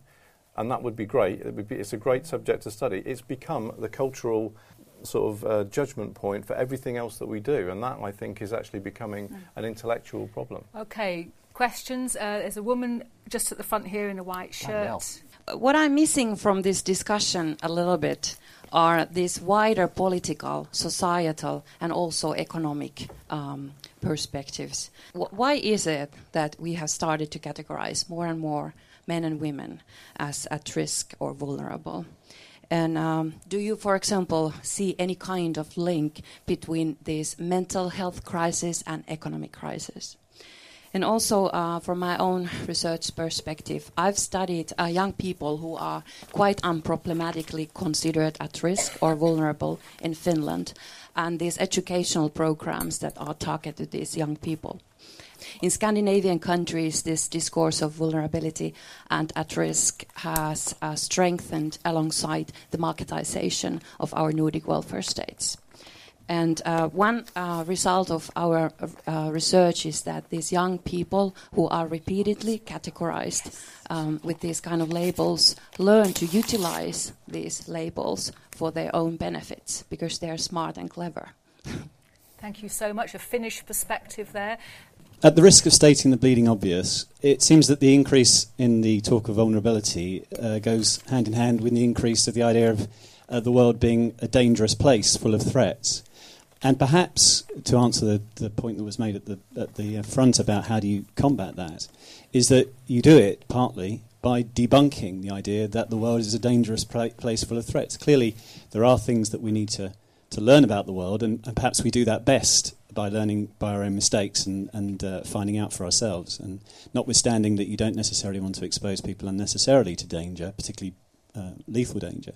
and that would be great. It would be, it's a great subject to study. It's become the cultural sort of uh, judgment point for everything else that we do, and that I think is actually becoming Mm. an intellectual problem. Okay, questions? Uh, there's a woman just at the front here in a white shirt. What I'm missing from this discussion a little bit are these wider political, societal, and also economic um, perspectives. Wh- why is it that we have started to categorize more and more men and women as at risk or vulnerable? And um, do you, for example, see any kind of link between this mental health crisis and economic crisis? And also, uh, from my own research perspective, I've studied uh, young people who are quite unproblematically considered at risk or vulnerable in Finland, and these educational programs that are targeted to these young people. In Scandinavian countries, this discourse of vulnerability and at risk has uh, strengthened alongside the marketization of our Nordic welfare states. And uh, one uh, result of our uh, research is that these young people who are repeatedly categorized um, with these kind of labels learn to utilize these labels for their own benefits because they're smart and clever. Thank you so much. A Finnish perspective there. At the risk of stating the bleeding obvious, it seems that the increase in the talk of vulnerability uh, goes hand in hand with the increase of the idea of uh, the world being a dangerous place full of threats. And perhaps to answer the, the point that was made at the, at the uh, front about how do you combat that, is that you do it partly by debunking the idea that the world is a dangerous pla- place full of threats. Clearly, there are things that we need to, to learn about the world, and, and perhaps we do that best by learning by our own mistakes and, and uh, finding out for ourselves. And notwithstanding that you don't necessarily want to expose people unnecessarily to danger, particularly uh, lethal danger,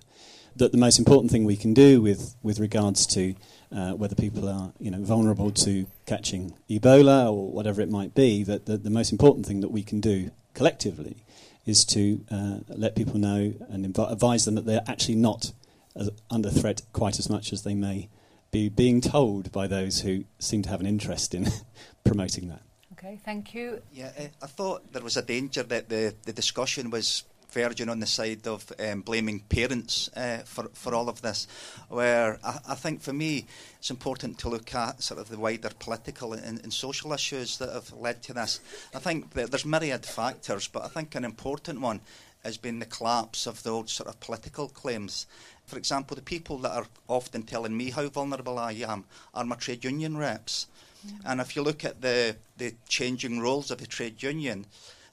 that the most important thing we can do with, with regards to uh, whether people are you know, vulnerable to catching Ebola or whatever it might be, that the, the most important thing that we can do collectively is to uh, let people know and inv- advise them that they're actually not as under threat quite as much as they may be being told by those who seem to have an interest in promoting that. Okay, thank you. Yeah, uh, I thought there was a danger that the, the discussion was verging on the side of um, blaming parents uh, for, for all of this, where I, I think for me it's important to look at sort of the wider political and, and social issues that have led to this. I think that there's myriad factors, but I think an important one has been the collapse of the old sort of political claims. For example, the people that are often telling me how vulnerable I am are my trade union reps. And if you look at the, the changing roles of the trade union,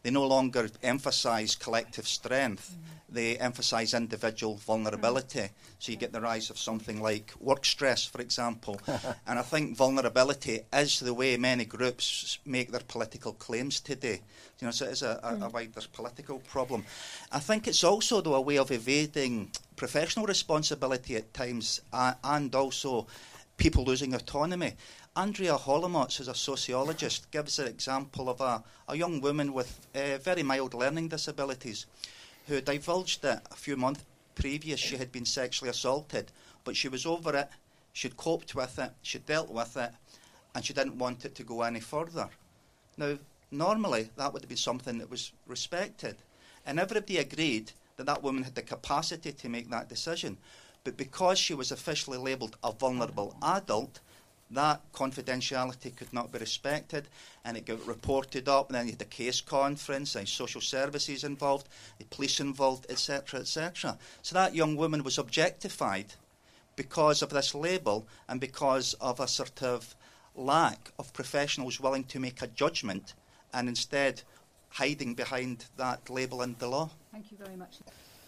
they no longer emphasise collective strength, they emphasise individual vulnerability. So you get the rise of something like work stress, for example. and I think vulnerability is the way many groups make their political claims today. You know, so it is a, a, a wider political problem. I think it's also, though, a way of evading professional responsibility at times uh, and also people losing autonomy. Andrea Hollomotz, who's a sociologist, gives an example of a, a young woman with uh, very mild learning disabilities who divulged that a few months previous she had been sexually assaulted, but she was over it, she'd coped with it, she'd dealt with it, and she didn't want it to go any further. Now, normally that would be something that was respected, and everybody agreed that that woman had the capacity to make that decision. But because she was officially labelled a vulnerable adult, that confidentiality could not be respected and it got reported up and then you had a case conference and social services involved, the police involved, etc., etc. So that young woman was objectified because of this label and because of a sort of lack of professionals willing to make a judgment and instead hiding behind that label and the law. Thank you very much.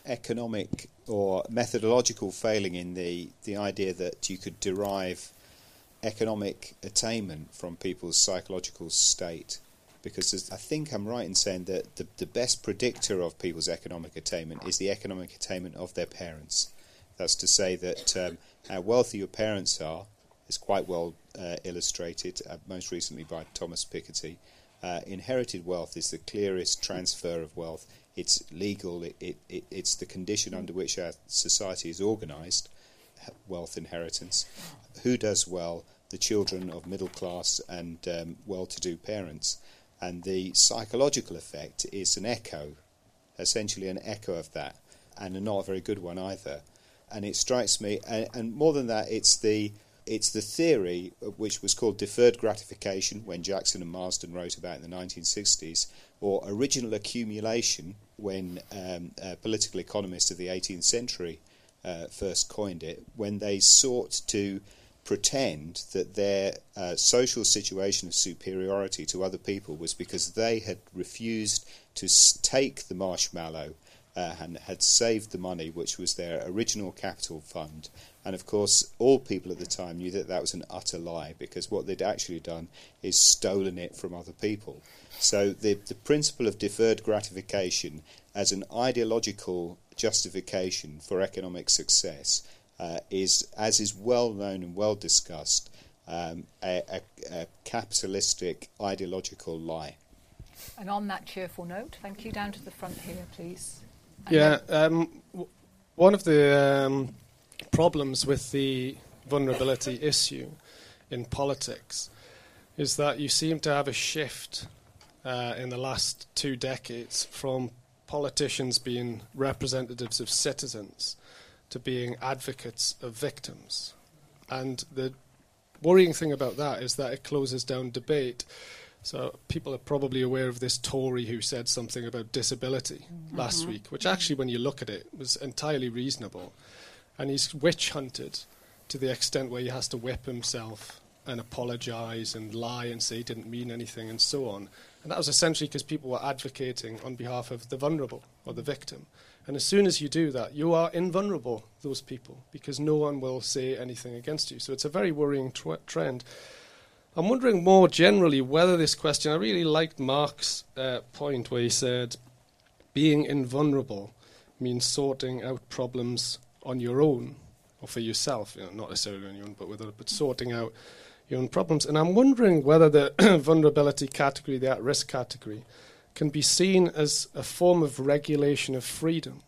economic or methodological failing in the, the idea that you could derive economic attainment from people's psychological state. Because I think I'm right in saying that the, the best predictor of people's economic attainment is the economic attainment of their parents. That's to say that um, how wealthy your parents are is quite well uh, illustrated, uh, most recently by Thomas Piketty. Uh, inherited wealth is the clearest transfer of wealth. It's legal. It, it, it, it's the condition under which our society is organised. Wealth inheritance. Who does well? The children of middle class and um, well-to-do parents. And the psychological effect is an echo, essentially an echo of that, and not a very good one either. and it strikes me, and, and more than that, it's the it's the theory which was called deferred gratification when Jackson and Marsden wrote about in the 1960s, or original accumulation when um, political economists of the 18th century uh, first coined it, when they sought to pretend that their uh, social situation of superiority to other people was because they had refused to take the marshmallow uh, and had saved the money, which was their original capital fund. And of course, all people at the time knew that that was an utter lie because what they'd actually done is stolen it from other people. So the, the principle of deferred gratification as an ideological justification for economic success uh, is, as is well known and well discussed, um, a, a, a, capitalistic ideological lie. And on that cheerful note, thank you. Down to the front here, please. And yeah, um, w- one of the um, problems with the vulnerability issue in politics is that you seem to have a shift uh, in the last two decades from politicians being representatives of citizens to being advocates of victims. And the worrying thing about that is that it closes down debate. So people are probably aware of this Tory who said something about disability mm-hmm. last week, which actually, when you look at it, was entirely reasonable. And he's witch hunted to the extent where he has to whip himself and apologise and lie and say he didn't mean anything and so on. And that was essentially because people were advocating on behalf of the vulnerable or the victim. And as soon as you do that, you are invulnerable, those people, because no one will say anything against you. So it's a very worrying trend. I'm wondering more generally whether this question, I really liked Mark's uh, point where he said being invulnerable means sorting out problems on your own or for yourself, you know, not necessarily on your own, but, with, but sorting out your own problems. And I'm wondering whether the vulnerability category, the at risk category, can be seen as a form of regulation of freedom.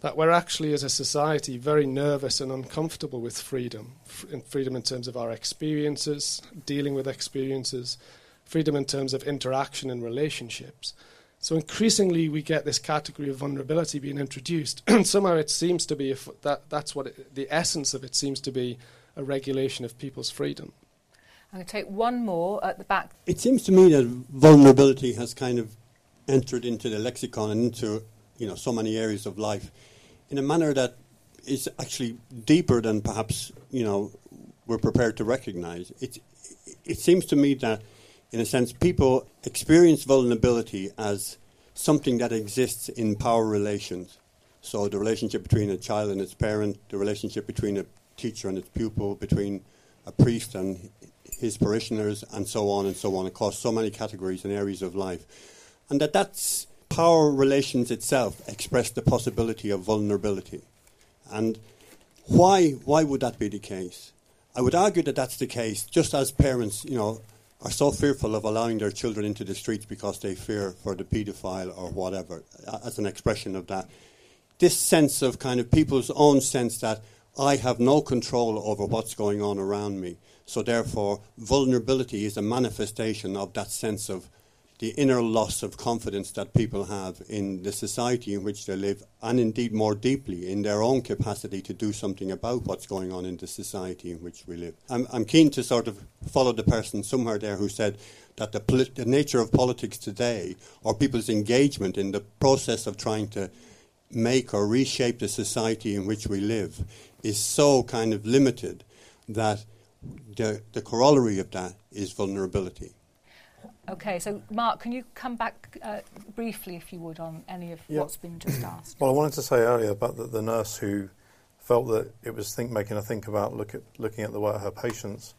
That we're actually, as a society, very nervous and uncomfortable with freedom. F- freedom in terms of our experiences, dealing with experiences, freedom in terms of interaction and relationships. So increasingly, we get this category of vulnerability being introduced, and somehow it seems to be that that's what it, the essence of it seems to be a regulation of people's freedom. I'm going to take one more at the back. It seems to me that vulnerability has kind of entered into the lexicon and into you know so many areas of life in a manner that is actually deeper than perhaps you know we're prepared to recognize. It it seems to me that in a sense people experience vulnerability as something that exists in power relations. So the relationship between a child and its parent, the relationship between a teacher and its pupil, between a priest and his parishioners, and so on and so on across so many categories and areas of life. And that that's power relations itself express the possibility of vulnerability. And why, why would that be the case? I would argue that that's the case just as parents, you know, are so fearful of allowing their children into the streets because they fear for the paedophile or whatever, as an expression of that. This sense of kind of people's own sense that I have no control over what's going on around me. So, therefore, vulnerability is a manifestation of that sense of the inner loss of confidence that people have in the society in which they live, and indeed more deeply in their own capacity to do something about what's going on in the society in which we live. I'm, I'm keen to sort of follow the person somewhere there who said that the, polit- the nature of politics today, or people's engagement in the process of trying to make or reshape the society in which we live, is so kind of limited that the, the corollary of that is vulnerability. Okay, so Mark, can you come back uh, briefly, if you would, on any of yeah. what's been just asked? Well, I wanted to say earlier about the, the nurse who felt that it was think, making her think about look at, looking at the way her patients.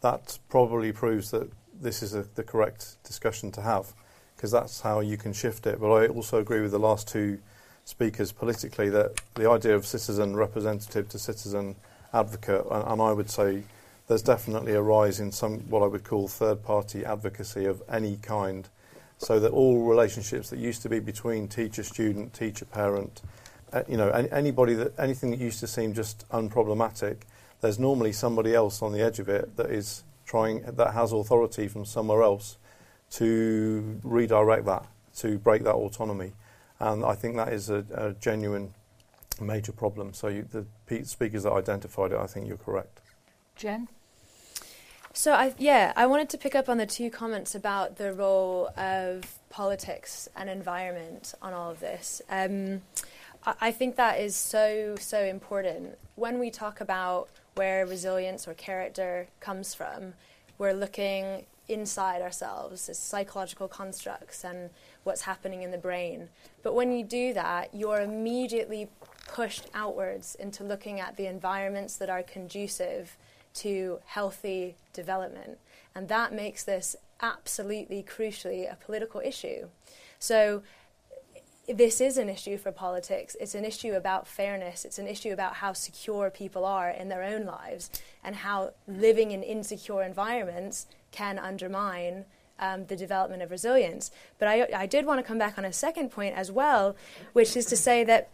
That probably proves that this is a, the correct discussion to have, because that's how you can shift it. But I also agree with the last two speakers politically that the idea of citizen representative to citizen advocate, and, and I would say there's definitely a rise in some what I would call third party advocacy of any kind. So that all relationships that used to be between teacher student, teacher parent, uh, you know, any, anybody that anything that used to seem just unproblematic, there's normally somebody else on the edge of it that is trying that has authority from somewhere else to redirect that, to break that autonomy. And I think that is a, a genuine major problem. So you, the speakers that identified it, I think you're correct. Jen? So I, yeah, I wanted to pick up on the two comments about the role of politics and environment on all of this. Um, I, I think that is so so important when we talk about where resilience or character comes from. We're looking inside ourselves as psychological constructs and what's happening in the brain. But when you do that, you're immediately pushed outwards into looking at the environments that are conducive to healthy development. And that makes this absolutely crucially a political issue. So, this is an issue for politics. It's an issue about fairness. It's an issue about how secure people are in their own lives and how living in insecure environments can undermine um, the development of resilience. But I, I did want to come back on a second point as well, which is to say that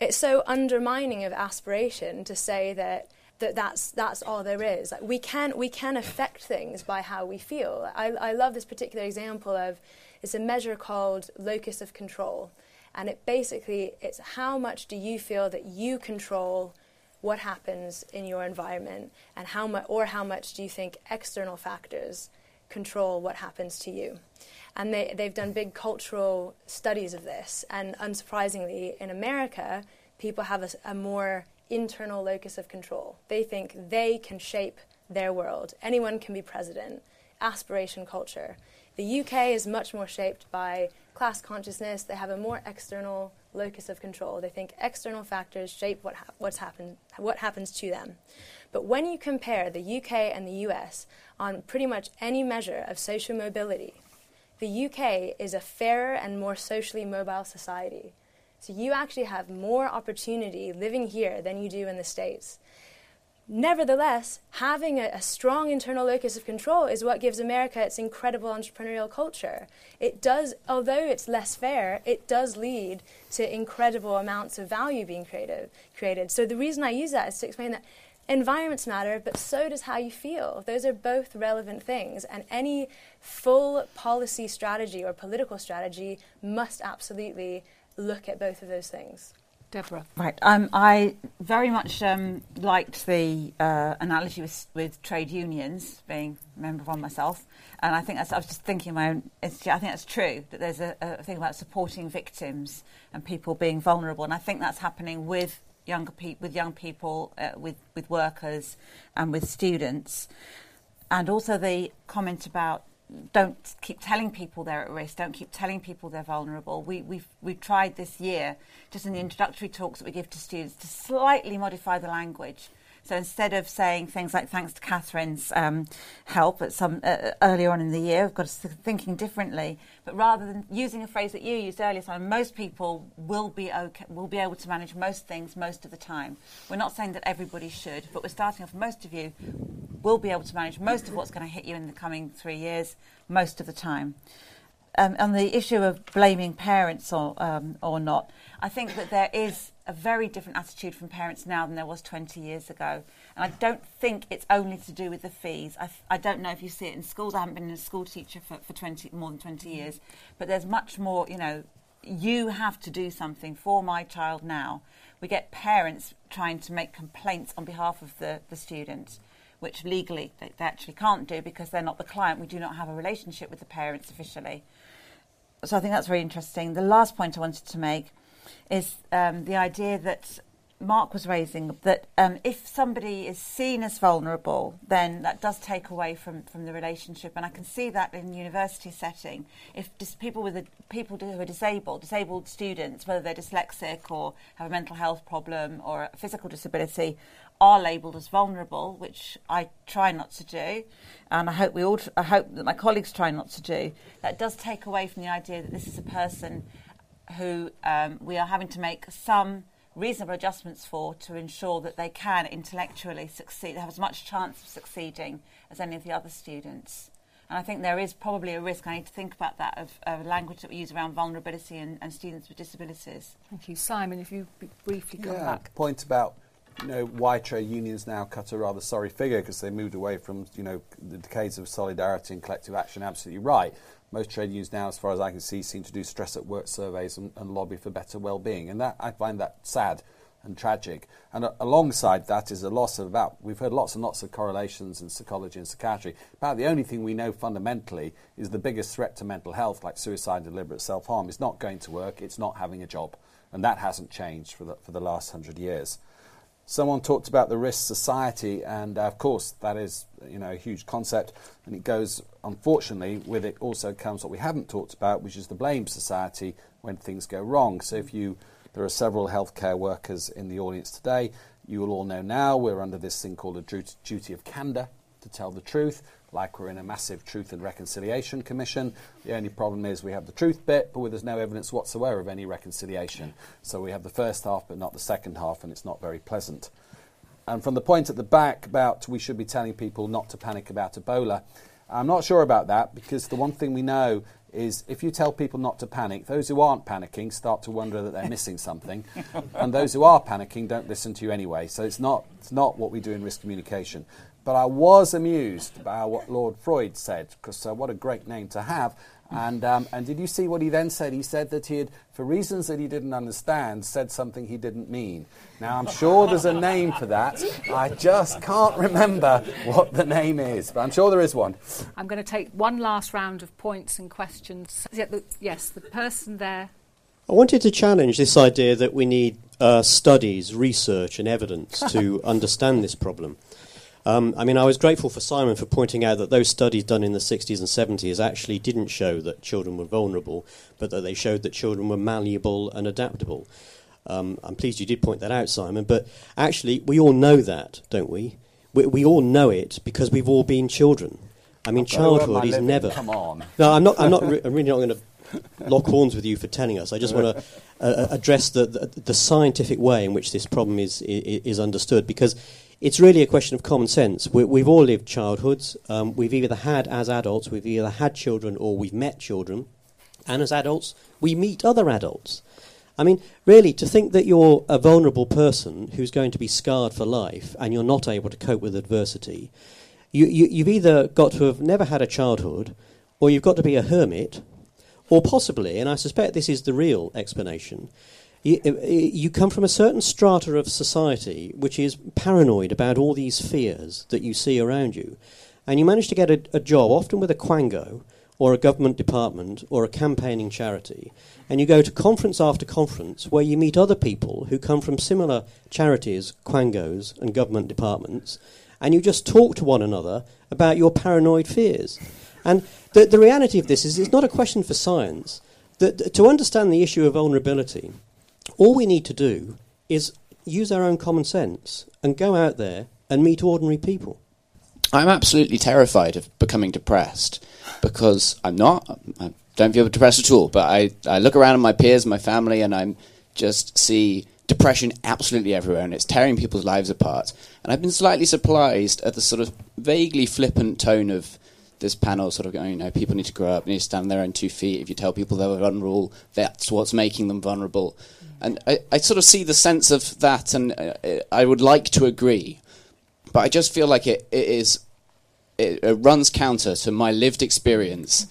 it's so undermining of aspiration to say that that that's that's all there is. Like we can we can affect things by how we feel. I, I love this particular example of it's a measure called locus of control, and it basically it's how much do you feel that you control what happens in your environment, and how much or how much do you think external factors control what happens to you. And they, they've done big cultural studies of this. And unsurprisingly, in America, people have a, a more internal locus of control. They think they can shape their world. Anyone can be president. Aspiration culture. The UK is much more shaped by class consciousness. They have a more external locus of control. They think external factors shape what, ha- what's happen- what happens to them. But when you compare the UK and the US on pretty much any measure of social mobility, the UK is a fairer and more socially mobile society. So you actually have more opportunity living here than you do in the States. Nevertheless, having a, a, strong internal locus of control is what gives America its incredible entrepreneurial culture. It does, although it's less fair, it does lead to incredible amounts of value being created. created. So the reason I use that is to explain that environments matter, but so does how you feel. Those are both relevant things, and any full policy strategy or political strategy must absolutely look at both of those things. Deborah. Right. Um, I very much um, liked the uh, analogy with, with, trade unions, being a member of one myself. And I think that's, I was just thinking my own, I think that's true, that there's a, a thing about supporting victims and people being vulnerable. And I think that's happening with younger pe- with young people, uh, with, with workers and with students. And also the comment about don't keep telling people they're at risk. Don't keep telling people they're vulnerable. We, we've we've tried this year, just in the introductory talks that we give to students, to slightly modify the language so instead of saying things like thanks to Kathryn's um, help at some uh, earlier on in the year, we've got to thinking differently. But rather than using a phrase that you used earlier, so most people will be okay, will be able to manage most things most of the time. We're not saying that everybody should, but we're starting off. Most of you will be able to manage most of what's going to hit you in the coming three years most of the time. Um, on the issue of blaming parents or um, or not, I think that there is a very different attitude from parents now than there was 20 years ago. And I don't think it's only to do with the fees. I, I don't know if you see it in schools. I haven't been a school teacher for, for 20, more than 20 years. But there's much more, you know, you have to do something for my child now. We get parents trying to make complaints on behalf of the, the students, which legally they, they actually can't do because they're not the client. We do not have a relationship with the parents officially. So I think that's very interesting. The last point I wanted to make is um, the idea that Mark was raising that um, if somebody is seen as vulnerable, then that does take away from, from the relationship, and I can see that in university setting. If dis- people with a, people who are disabled, disabled students, whether they're dyslexic or have a mental health problem or a physical disability, are labelled as vulnerable, which I try not to do, and I hope we all, I hope that my colleagues try not to do. That does take away from the idea that this is a person who um, we are having to make some reasonable adjustments for to ensure that they can intellectually succeed, have as much chance of succeeding as any of the other students. And I think there is probably a risk, I need to think about that, of, of language that we use around vulnerability and, and, students with disabilities. Thank you. Simon, if you briefly come yeah, back. Point about you know, why trade unions now cut a rather sorry figure because they moved away from, you know, the decades of solidarity and collective action. Absolutely right. Most trade unions now, as far as I can see, seem to do stress at work surveys and, and lobby for better well-being, and that I find that sad. and tragic. And a- alongside that is a loss of about, we've heard lots and lots of correlations in psychology and psychiatry. About the only thing we know fundamentally is the biggest threat to mental health, like suicide deliberate self harm, is not going to work, it's not having a job. And that hasn't changed for the, for the last hundred years. Someone talked about the risk society, and uh, of course that is you know a huge concept, and it goes. Unfortunately, with it also comes what we haven't talked about, which is the blame society when things go wrong. So if you, there are several healthcare workers in the audience today. You will all know now we're under this thing called a duty of candour to tell the truth, like we're in a massive Truth and Reconciliation Commission. The only problem is we have the truth bit, but there's no evidence whatsoever of any reconciliation. So we have the first half, but not the second half, and it's not very pleasant. And from the point at the back about we should be telling people not to panic about Ebola, I'm not sure about that because the one thing we know is if you tell people not to panic, those who aren't panicking start to wonder that they're missing something, and those who are panicking don't listen to you anyway. So it's not, it's not what we do in risk communication. But I was amused by what Lord Freud said, because uh, what a great name to have. And, um, and did you see what he then said? He said that he had, for reasons that he didn't understand, said something he didn't mean. Now, I'm sure there's a name for that. I just can't remember what the name is, but I'm sure there is one. I'm going to take one last round of points and questions. Yeah, the, yes, the person there. I wanted to challenge this idea that we need uh, studies, research, and evidence to understand this problem. Um, I mean, I was grateful for Simon for pointing out that those studies done in the 60s and 70s actually didn't show that children were vulnerable, but that they showed that children were malleable and adaptable. Um, I'm pleased you did point that out, Simon, but actually, we all know that, don't we? We, we all know it because we've all been children. I mean, childhood is never. Come on. No, I'm not. I'm not. Re- I'm really not going to lock horns with you for telling us. I just want to uh, address the, the, the scientific way in which this problem is is, is understood because it's really a question of common sense. We, have all lived childhoods. Um, we've either had, as adults, we've either had children or we've met children. And as adults, we meet other adults. I mean, really, to think that you're a vulnerable person who's going to be scarred for life and you're not able to cope with adversity, you, you, you've either got to have never had a childhood or you've got to be a hermit, or possibly, and I suspect this is the real explanation, you, uh, uh, you come from a certain strata of society which is paranoid about all these fears that you see around you, and you manage to get a, a job, often with a quango or a government department or a campaigning charity, and you go to conference after conference where you meet other people who come from similar charities, quangos, and government departments, and you just talk to one another about your paranoid fears. And the, the reality of this is it's not a question for science. That, to understand the issue of vulnerability, all we need to do is use our own common sense and go out there and meet ordinary people. I'm absolutely terrified of becoming depressed because I'm not. I don't feel depressed at all. But I, I look around at my peers, my family, and I just see depression absolutely everywhere, and it's tearing people's lives apart. And I've been slightly surprised at the sort of vaguely flippant tone of this panel, sort of going, you know, people need to grow up, need to stand on their own two feet. If you tell people they're vulnerable, that's what's making them vulnerable. And I, I sort of see the sense of that, and uh, I would like to agree, but I just feel like it, it is it, it runs counter to my lived experience.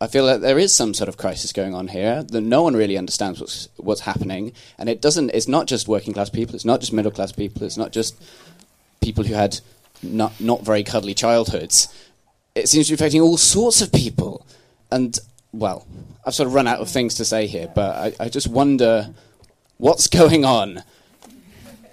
I feel that there is some sort of crisis going on here that no one really understands what's what's happening, and it doesn't. It's not just working class people. It's not just middle class people. It's not just people who had not not very cuddly childhoods. It seems to be affecting all sorts of people, and well, I've sort of run out of things to say here, but I, I just wonder What's going on?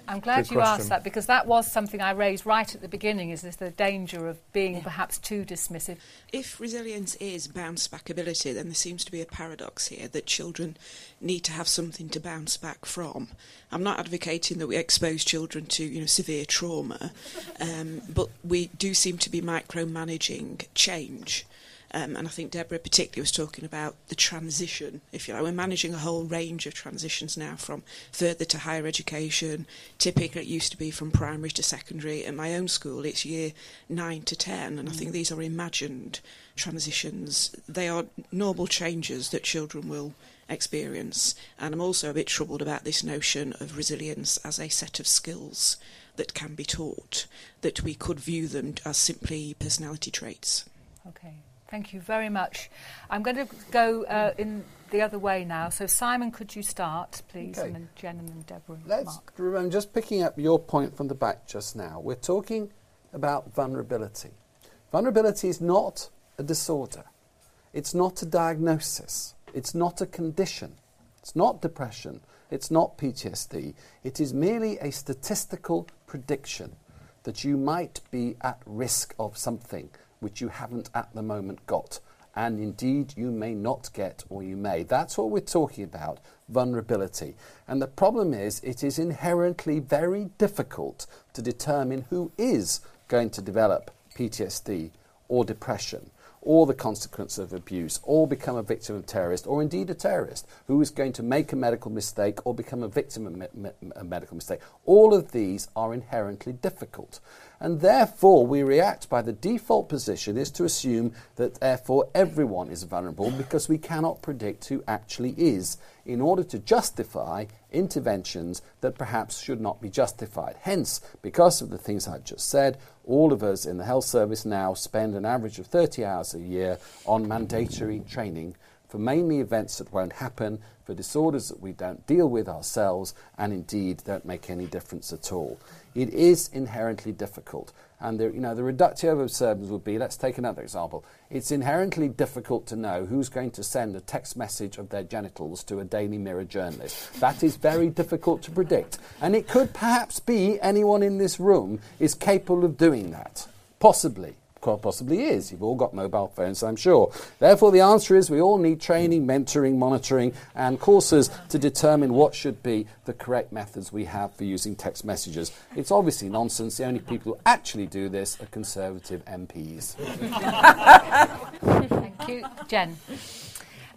I'm glad you asked that because that was something I raised right at the beginning is this the danger of being yeah. perhaps too dismissive. If resilience is bounce back ability, then there seems to be a paradox here that children need to have something to bounce back from. I'm not advocating that we expose children to you know severe trauma, um, but we do seem to be micromanaging change. Um, and I think Deborah particularly was talking about the transition, if you like. We're managing a whole range of transitions now from further to higher education. Typically, it used to be from primary to secondary. At my own school, it's year 9 to 10, and I think mm. these are imagined transitions. They are normal changes that children will experience. And I'm also a bit troubled about this notion of resilience as a set of skills that can be taught, that we could view them as simply personality traits. Okay. Thank you very much. I'm going to go uh, in the other way now. So, Simon, could you start, please? Okay. And then Jen and then Deborah and Let's Mark. remember, just picking up your point from the back just now, we're talking about vulnerability. Vulnerability is not a disorder, it's not a diagnosis, it's not a condition, it's not depression, it's not PTSD. It is merely a statistical prediction that you might be at risk of something which you haven't at the moment got. And indeed, you may not get, or you may. That's what we're talking about vulnerability. And the problem is, it is inherently very difficult to determine who is going to develop PTSD or depression or the consequence of abuse or become a victim of terrorist or indeed a terrorist who is going to make a medical mistake or become a victim of me- me- a medical mistake. All of these are inherently difficult. And therefore, we react by the default position is to assume that therefore everyone is vulnerable because we cannot predict who actually is in order to justify interventions that perhaps should not be justified. Hence, because of the things I've just said, all of us in the health service now spend an average of 30 hours a year on mandatory training for mainly events that won't happen, for disorders that we don't deal with ourselves, and indeed don't make any difference at all. It is inherently difficult. And the, you know, the reductio ad absurdum would be let's take another example. It's inherently difficult to know who's going to send a text message of their genitals to a Daily Mirror journalist. That is very difficult to predict. And it could perhaps be anyone in this room is capable of doing that. Possibly. Possibly is. You've all got mobile phones, I'm sure. Therefore, the answer is we all need training, mentoring, monitoring, and courses to determine what should be the correct methods we have for using text messages. It's obviously nonsense. The only people who actually do this are Conservative MPs. Thank you. Jen.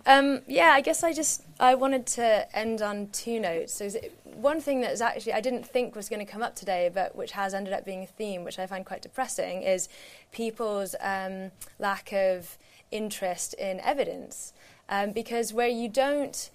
Um, yeah, I guess I just I wanted to end on two notes. So one thing that is actually I didn't think was going to come up today, but which has ended up being a theme, which I find quite depressing, is people's um, lack of interest in evidence. Um, because where you don't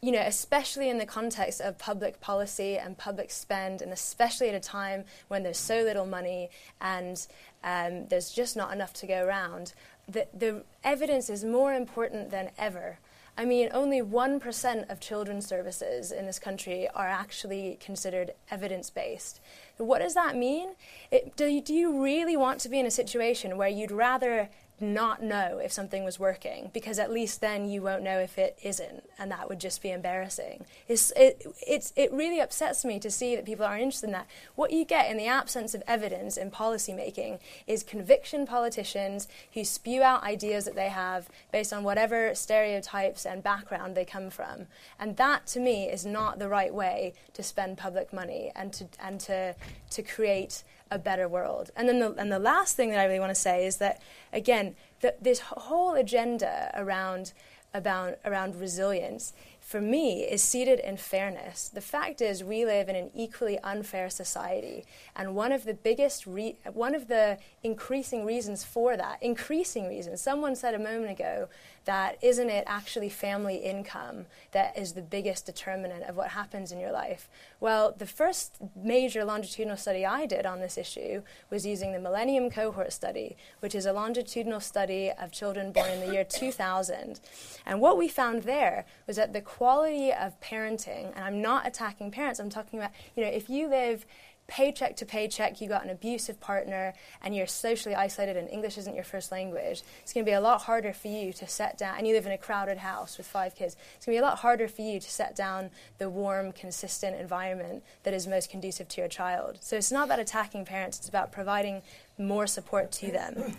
you know, especially in the context of public policy and public spend, and especially at a time when there's so little money and um, there's just not enough to go around, the, the evidence is more important than ever. I mean, only 1% of children's services in this country are actually considered evidence based. What does that mean? It, do, do you really want to be in a situation where you'd rather not know if something was working because at least then you won't know if it isn't and that would just be embarrassing. It's, it, it's, it really upsets me to see that people aren't interested in that. What you get in the absence of evidence in policy making is conviction politicians who spew out ideas that they have based on whatever stereotypes and background they come from. And that to me is not the right way to spend public money and to, and to, to create a better world. And then the, and the last thing that I really want to say is that, again, the, this whole agenda around, about, around resilience, for me, is seated in fairness. The fact is, we live in an equally unfair society. And one of the biggest, re- one of the increasing reasons for that, increasing reasons, someone said a moment ago that isn't it actually family income that is the biggest determinant of what happens in your life? Well, the first major longitudinal study I did on this issue was using the Millennium Cohort Study, which is a longitudinal study of children born in the year 2000. And what we found there was that the quality of parenting, and I'm not attacking parents, I'm talking about, you know, if you live paycheck to paycheck, you got an abusive partner, and you're socially isolated, and English isn't your first language, it's going to be a lot harder for you to set down, and you live in a crowded house with five kids, it's going to be a lot harder for you to set down the warm, consistent environment that is most conducive to your child. So it's not about attacking parents, it's about providing more support to them.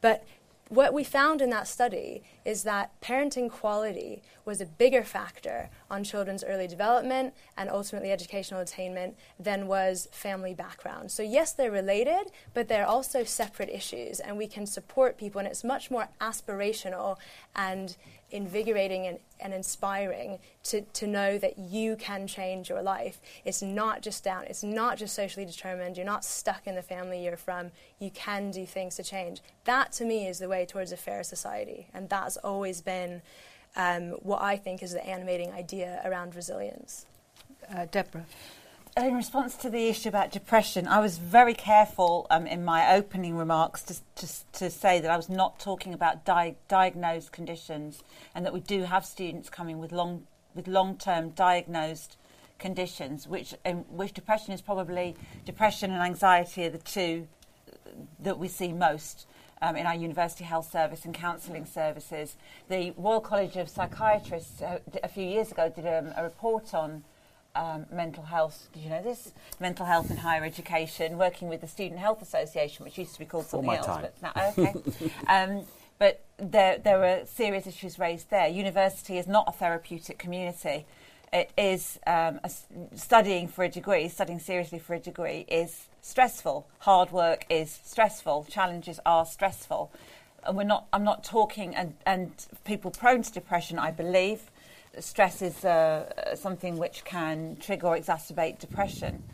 But what we found in that study is that parenting quality was a bigger factor on children's early development and ultimately educational attainment than was family background. So, yes, they're related, but they're also separate issues, and we can support people, and it's much more aspirational and invigorating and, and inspiring to, to know that you can change your life. It's not just down, it's not just socially determined, you're not stuck in the family you're from, you can do things to change. That to me is the way towards a fair society, and that's always been um, what I think is the animating idea around resilience. Uh, Deborah. in response to the issue about depression, I was very careful um, in my opening remarks to, to, to, say that I was not talking about di- diagnosed conditions and that we do have students coming with long with long term diagnosed conditions, which um, which depression is probably depression and anxiety are the two that we see most. Um, in our university health service and counselling services, the Royal College of Psychiatrists uh, a few years ago did um, a report on um, mental health. Did you know this? Mental health in higher education, working with the Student Health Association, which used to be called something else. Time. But now, okay. um, but there, there were serious issues raised there. University is not a therapeutic community. It is um, a, studying for a degree, studying seriously for a degree is stressful. Hard work is stressful. Challenges are stressful. And we're not, I'm not talking, and, and people prone to depression, I believe, stress is uh, something which can trigger or exacerbate depression.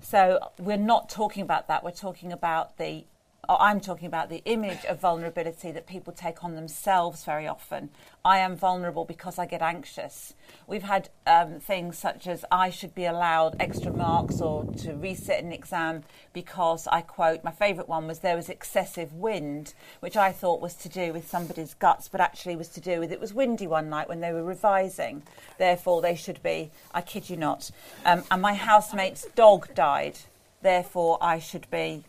So we're not talking about that. We're talking about the I'm talking about the image of vulnerability that people take on themselves very often. I am vulnerable because I get anxious. We've had um, things such as I should be allowed extra marks or to resit an exam because I quote, my favourite one was there was excessive wind, which I thought was to do with somebody's guts, but actually was to do with it was windy one night when they were revising. Therefore, they should be, I kid you not. Um, and my housemate's dog died. Therefore, I should be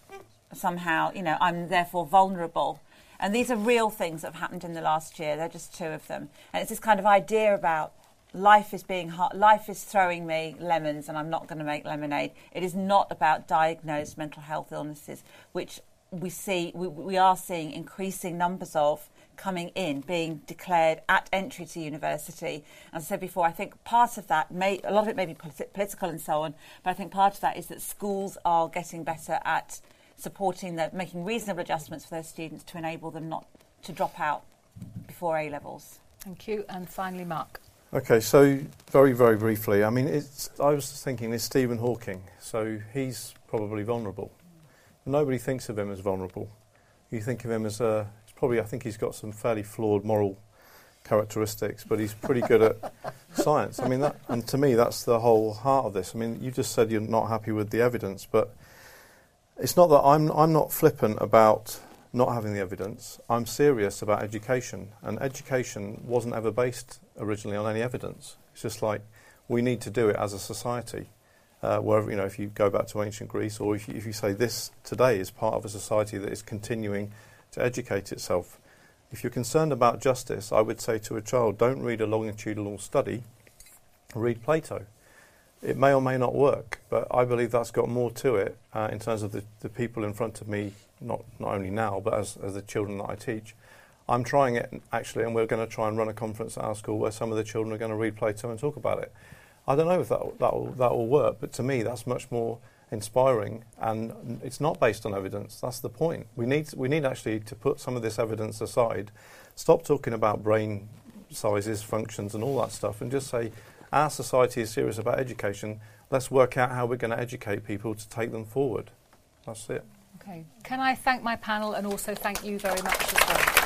somehow, you know, I'm therefore vulnerable. And these are real things that have happened in the last year. They're just two of them. And it's this kind of idea about life is being life is throwing me lemons and I'm not going to make lemonade. It is not about diagnosed mental health illnesses, which we see we, we are seeing increasing numbers of coming in, being declared at entry to university. As I said before, I think part of that may a lot of it may be politi- political and so on, but I think part of that is that schools are getting better at supporting them, making reasonable adjustments for their students to enable them not to drop out before A levels. Thank you. And finally, Mark. Okay, so very, very briefly, I mean, it's, I was thinking it's Stephen Hawking, so he's probably vulnerable. Nobody thinks of him as vulnerable. You think of him as a, it's probably, I think he's got some fairly flawed moral characteristics, but he's pretty good at science. I mean, that, and to me, that's the whole heart of this. I mean, you just said you're not happy with the evidence, but it's not that I'm, I'm not flippant about not having the evidence. I'm serious about education, and education wasn't ever based originally on any evidence. It's just like we need to do it as a society. Uh, wherever you know, if you go back to ancient Greece, or if you, if you say this today is part of a society that is continuing to educate itself. If you're concerned about justice, I would say to a child, don't read a longitudinal study, read Plato it may or may not work, but I believe that's got more to it uh, in terms of the, the people in front of me, not, not only now, but as, as the children that I teach. I'm trying it actually, and we're going to try and run a conference at our school where some of the children are going to read Plato and talk about it. I don't know if that that will, that will work, but to me that's much more inspiring, and it's not based on evidence. That's the point. We need we need actually to put some of this evidence aside, stop talking about brain sizes, functions, and all that stuff, and just say our society is serious about education. Let's work out how we're going to educate people to take them forward. That's it. Okay. Can I thank my panel and also thank you very much as well?